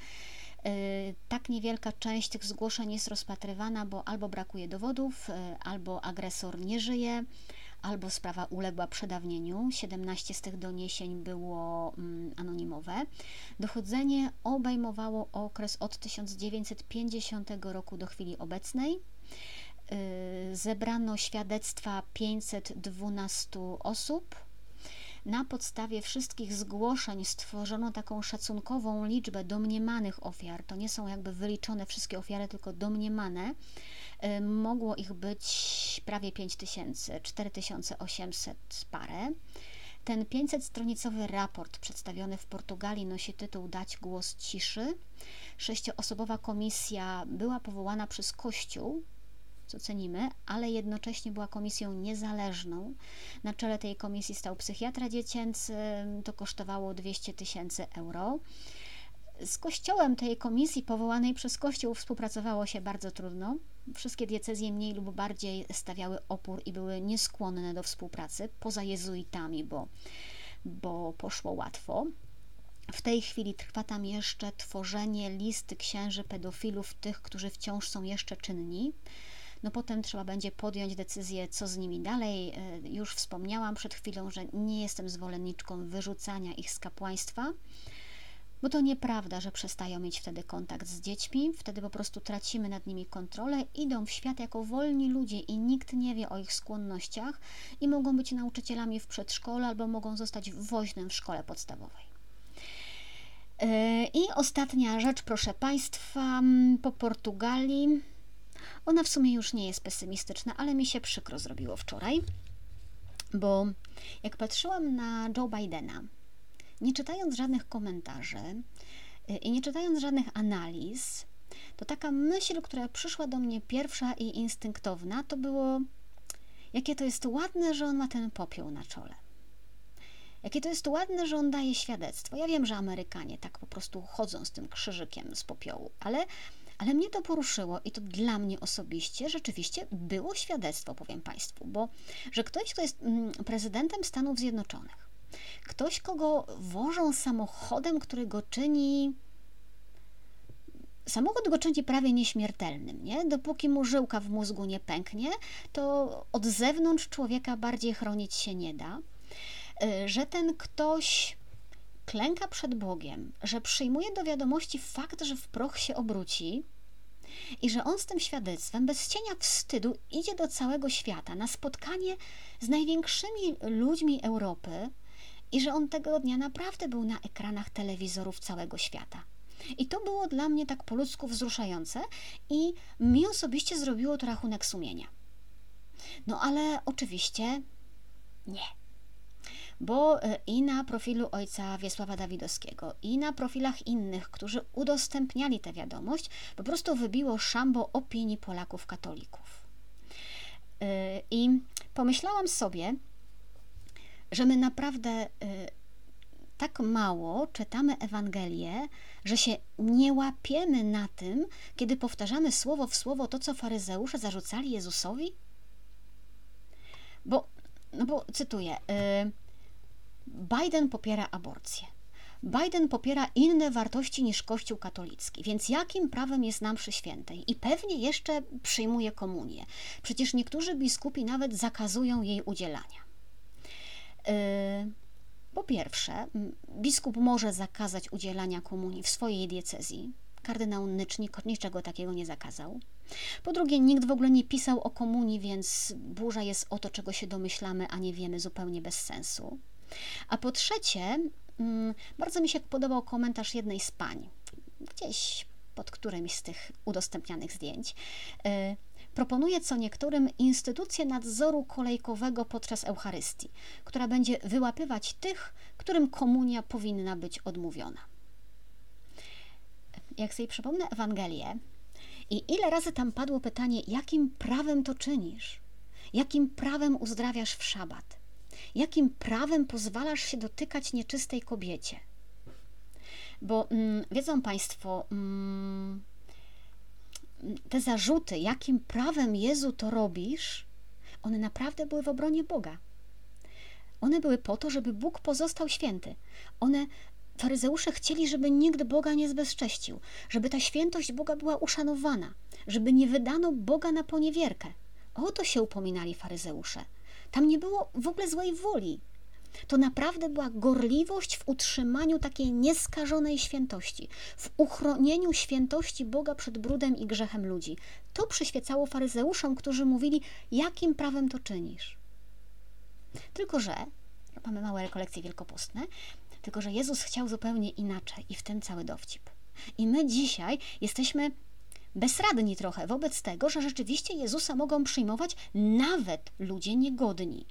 Tak niewielka część tych zgłoszeń jest rozpatrywana, bo albo brakuje dowodów, albo agresor nie żyje, albo sprawa uległa przedawnieniu. 17 z tych doniesień było mm, anonimowe. Dochodzenie obejmowało okres od 1950 roku do chwili obecnej. Y, zebrano świadectwa 512 osób. Na podstawie wszystkich zgłoszeń stworzono taką szacunkową liczbę domniemanych ofiar. To nie są jakby wyliczone wszystkie ofiary, tylko domniemane mogło ich być prawie 5000, 4800 parę. Ten 500-stronicowy raport przedstawiony w Portugalii nosi tytuł Dać głos ciszy. Sześcioosobowa komisja była powołana przez Kościół, co cenimy, ale jednocześnie była komisją niezależną. Na czele tej komisji stał psychiatra dziecięcy, to kosztowało 200 tysięcy euro. Z kościołem tej komisji powołanej przez Kościół współpracowało się bardzo trudno. Wszystkie diecezje mniej lub bardziej stawiały opór i były nieskłonne do współpracy, poza jezuitami, bo, bo poszło łatwo. W tej chwili trwa tam jeszcze tworzenie listy księży pedofilów, tych, którzy wciąż są jeszcze czynni. No potem trzeba będzie podjąć decyzję, co z nimi dalej. Już wspomniałam przed chwilą, że nie jestem zwolenniczką wyrzucania ich z kapłaństwa bo to nieprawda, że przestają mieć wtedy kontakt z dziećmi, wtedy po prostu tracimy nad nimi kontrolę, idą w świat jako wolni ludzie i nikt nie wie o ich skłonnościach i mogą być nauczycielami w przedszkolu albo mogą zostać woźnym w szkole podstawowej. E, I ostatnia rzecz, proszę Państwa, po Portugalii. Ona w sumie już nie jest pesymistyczna, ale mi się przykro zrobiło wczoraj, bo jak patrzyłam na Joe Bidena, nie czytając żadnych komentarzy y, i nie czytając żadnych analiz, to taka myśl, która przyszła do mnie pierwsza i instynktowna, to było jakie to jest ładne, że on ma ten popiół na czole. Jakie to jest ładne, że on daje świadectwo. Ja wiem, że Amerykanie tak po prostu chodzą z tym krzyżykiem z popiołu, ale, ale mnie to poruszyło i to dla mnie osobiście rzeczywiście było świadectwo, powiem Państwu, bo że ktoś, kto jest mm, prezydentem Stanów Zjednoczonych, ktoś, kogo wożą samochodem, który go czyni Samochód go czyni prawie nieśmiertelnym, nie? Dopóki mu żyłka w mózgu nie pęknie, to od zewnątrz człowieka bardziej chronić się nie da. Y, że ten ktoś klęka przed Bogiem, że przyjmuje do wiadomości fakt, że w proch się obróci i że on z tym świadectwem bez cienia wstydu idzie do całego świata na spotkanie z największymi ludźmi Europy i że on tego dnia naprawdę był na ekranach telewizorów całego świata. I to było dla mnie tak po ludzku wzruszające i mi osobiście zrobiło to rachunek sumienia. No ale oczywiście nie bo e, i na profilu ojca Wiesława Dawidowskiego, i na profilach innych, którzy udostępniali tę wiadomość, po prostu wybiło szambo opinii Polaków katolików. E, I pomyślałam sobie, że my naprawdę e, tak mało czytamy Ewangelię, że się nie łapiemy na tym, kiedy powtarzamy słowo w słowo to, co faryzeusze zarzucali Jezusowi? Bo, no bo cytuję, Biden popiera aborcję. Biden popiera inne wartości niż Kościół katolicki, więc jakim prawem jest nam przy świętej? I pewnie jeszcze przyjmuje komunię. Przecież niektórzy biskupi nawet zakazują jej udzielania. Yy, po pierwsze, biskup może zakazać udzielania komunii w swojej diecezji. Kardynał Nycznik niczego takiego nie zakazał. Po drugie, nikt w ogóle nie pisał o komunii, więc burza jest o to, czego się domyślamy, a nie wiemy zupełnie bez sensu. A po trzecie, mm, bardzo mi się podobał komentarz jednej z pań, gdzieś pod którymś z tych udostępnianych zdjęć. Proponuje co niektórym instytucję nadzoru kolejkowego podczas Eucharystii, która będzie wyłapywać tych, którym komunia powinna być odmówiona. Jak sobie przypomnę Ewangelię i ile razy tam padło pytanie, jakim prawem to czynisz? Jakim prawem uzdrawiasz w szabat? Jakim prawem pozwalasz się dotykać nieczystej kobiecie? Bo mm, wiedzą Państwo, mm, te zarzuty, jakim prawem Jezu to robisz, one naprawdę były w obronie Boga. One były po to, żeby Bóg pozostał święty. One, faryzeusze chcieli, żeby nikt Boga nie zbezcześcił, żeby ta świętość Boga była uszanowana, żeby nie wydano Boga na poniewierkę. O to się upominali faryzeusze. Tam nie było w ogóle złej woli. To naprawdę była gorliwość w utrzymaniu takiej nieskażonej świętości, w uchronieniu świętości Boga przed brudem i grzechem ludzi. To przyświecało faryzeuszom, którzy mówili, jakim prawem to czynisz. Tylko, że mamy małe rekolekcje wielkopostne, tylko, że Jezus chciał zupełnie inaczej i w tym cały dowcip. I my dzisiaj jesteśmy bezradni trochę wobec tego, że rzeczywiście Jezusa mogą przyjmować nawet ludzie niegodni.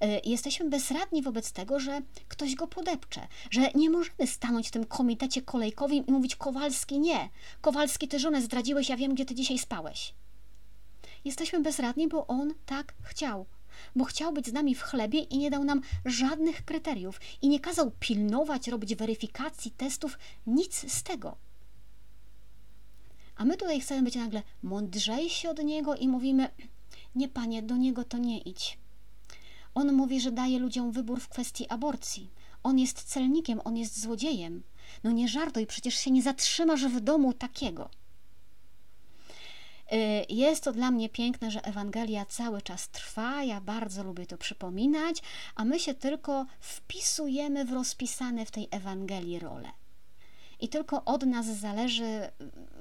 E, jesteśmy bezradni wobec tego, że ktoś go podepcze, że nie możemy stanąć w tym komitecie kolejkowym i mówić: Kowalski, nie, Kowalski, ty żonę zdradziłeś, ja wiem, gdzie ty dzisiaj spałeś. Jesteśmy bezradni, bo on tak chciał, bo chciał być z nami w chlebie i nie dał nam żadnych kryteriów i nie kazał pilnować, robić weryfikacji, testów, nic z tego. A my tutaj chcemy być nagle mądrzejsi od Niego i mówimy: Nie, panie, do Niego to nie idź. On mówi, że daje ludziom wybór w kwestii aborcji. On jest celnikiem, on jest złodziejem. No nie żartuj, przecież się nie zatrzymasz w domu takiego. Y, jest to dla mnie piękne, że Ewangelia cały czas trwa. Ja bardzo lubię to przypominać, a my się tylko wpisujemy w rozpisane w tej Ewangelii role i tylko od nas zależy,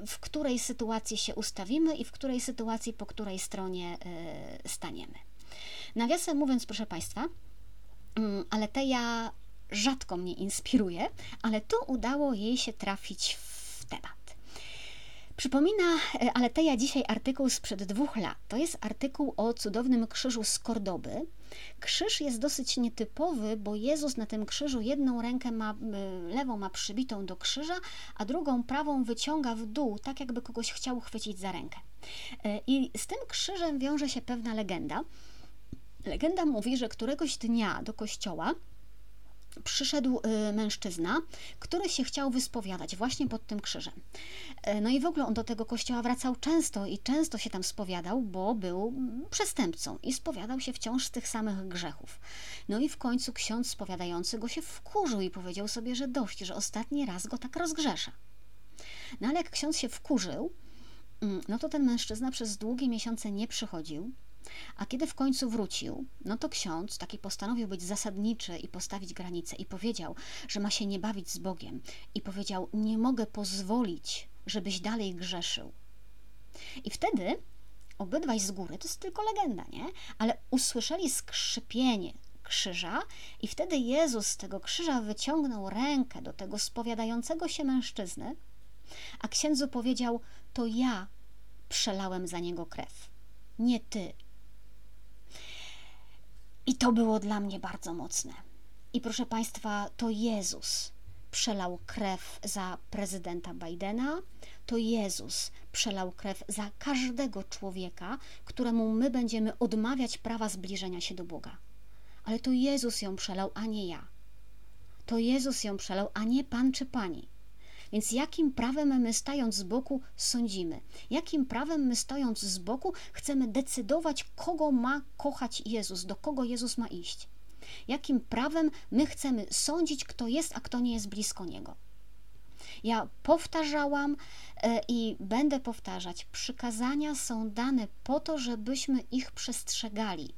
w której sytuacji się ustawimy i w której sytuacji, po której stronie e, staniemy. Nawiasem mówiąc, proszę Państwa, mm, Aleteja rzadko mnie inspiruje, ale tu udało jej się trafić w temat. Przypomina e, Aleteja dzisiaj artykuł sprzed dwóch lat. To jest artykuł o cudownym krzyżu z Kordoby. Krzyż jest dosyć nietypowy, bo Jezus na tym krzyżu jedną rękę ma, lewą ma przybitą do krzyża, a drugą prawą wyciąga w dół, tak jakby kogoś chciał chwycić za rękę. E, I z tym krzyżem wiąże się pewna legenda. Legenda mówi, że któregoś dnia do kościoła przyszedł y, mężczyzna, który się chciał wyspowiadać właśnie pod tym krzyżem. E, no i w ogóle on do tego kościoła wracał często i często się tam spowiadał, bo był przestępcą i spowiadał się wciąż z tych samych grzechów. No i w końcu ksiądz spowiadający go się wkurzył i powiedział sobie, że dość, że ostatni raz go tak rozgrzesza. No ale jak ksiądz się wkurzył, mm, no to ten mężczyzna przez długie miesiące nie przychodził, a kiedy w końcu wrócił, no to ksiądz taki postanowił być zasadniczy i postawić granice i powiedział, że ma się nie bawić z Bogiem i powiedział: Nie mogę pozwolić, żebyś dalej grzeszył. I wtedy obydwaj z góry, to jest tylko legenda, nie? Ale usłyszeli skrzypienie krzyża i wtedy Jezus z tego krzyża wyciągnął rękę do tego spowiadającego się mężczyzny, a księdzu powiedział: To ja przelałem za niego krew, nie ty. I to było dla mnie bardzo mocne. I proszę Państwa, to Jezus przelał krew za prezydenta Bidena, to Jezus przelał krew za każdego człowieka, któremu my będziemy odmawiać prawa zbliżenia się do Boga. Ale to Jezus ją przelał, a nie ja. To Jezus ją przelał, a nie pan czy pani. Więc jakim prawem my stając z boku sądzimy? Jakim prawem my stojąc z boku chcemy decydować, kogo ma kochać Jezus, do kogo Jezus ma iść? Jakim prawem my chcemy sądzić, kto jest, a kto nie jest blisko Niego? Ja powtarzałam e, i będę powtarzać, przykazania są dane po to, żebyśmy ich przestrzegali.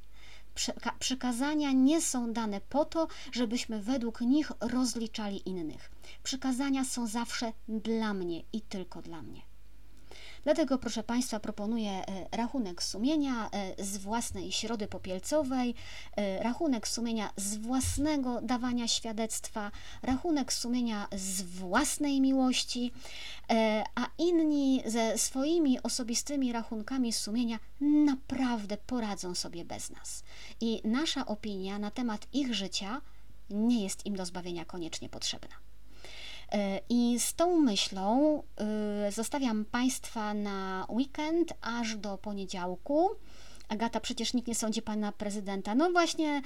Przykazania nie są dane po to, żebyśmy według nich rozliczali innych. Przykazania są zawsze dla mnie i tylko dla mnie. Dlatego, proszę Państwa, proponuję e, rachunek sumienia e, z własnej środy popielcowej, e, rachunek sumienia z własnego dawania świadectwa, rachunek sumienia z własnej miłości, a inni ze swoimi osobistymi rachunkami sumienia naprawdę poradzą sobie bez nas. I nasza opinia na temat ich życia nie jest im do zbawienia koniecznie potrzebna. E, I z tą myślą e, zostawiam Państwa na weekend aż do poniedziałku. Agata, przecież nikt nie sądzi pana prezydenta. No właśnie,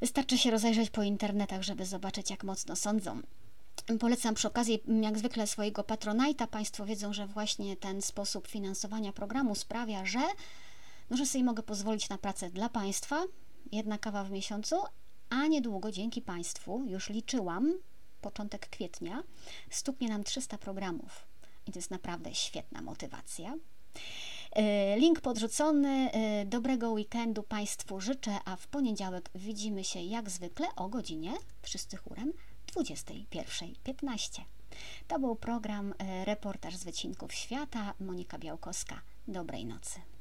wystarczy się rozejrzeć po internetach, żeby zobaczyć, jak mocno sądzą. Polecam przy okazji, jak zwykle, swojego patronajta. Państwo wiedzą, że właśnie ten sposób finansowania programu sprawia, że, no, że sobie mogę pozwolić na pracę dla Państwa, jedna kawa w miesiącu, a niedługo dzięki Państwu, już liczyłam, początek kwietnia, stuknie nam 300 programów. I to jest naprawdę świetna motywacja. E, link podrzucony. E, dobrego weekendu Państwu życzę, a w poniedziałek widzimy się jak zwykle o godzinie, wszyscy chórem, 21.15. To był program e, Reportaż z Wycinków Świata. Monika Białkowska. Dobrej nocy.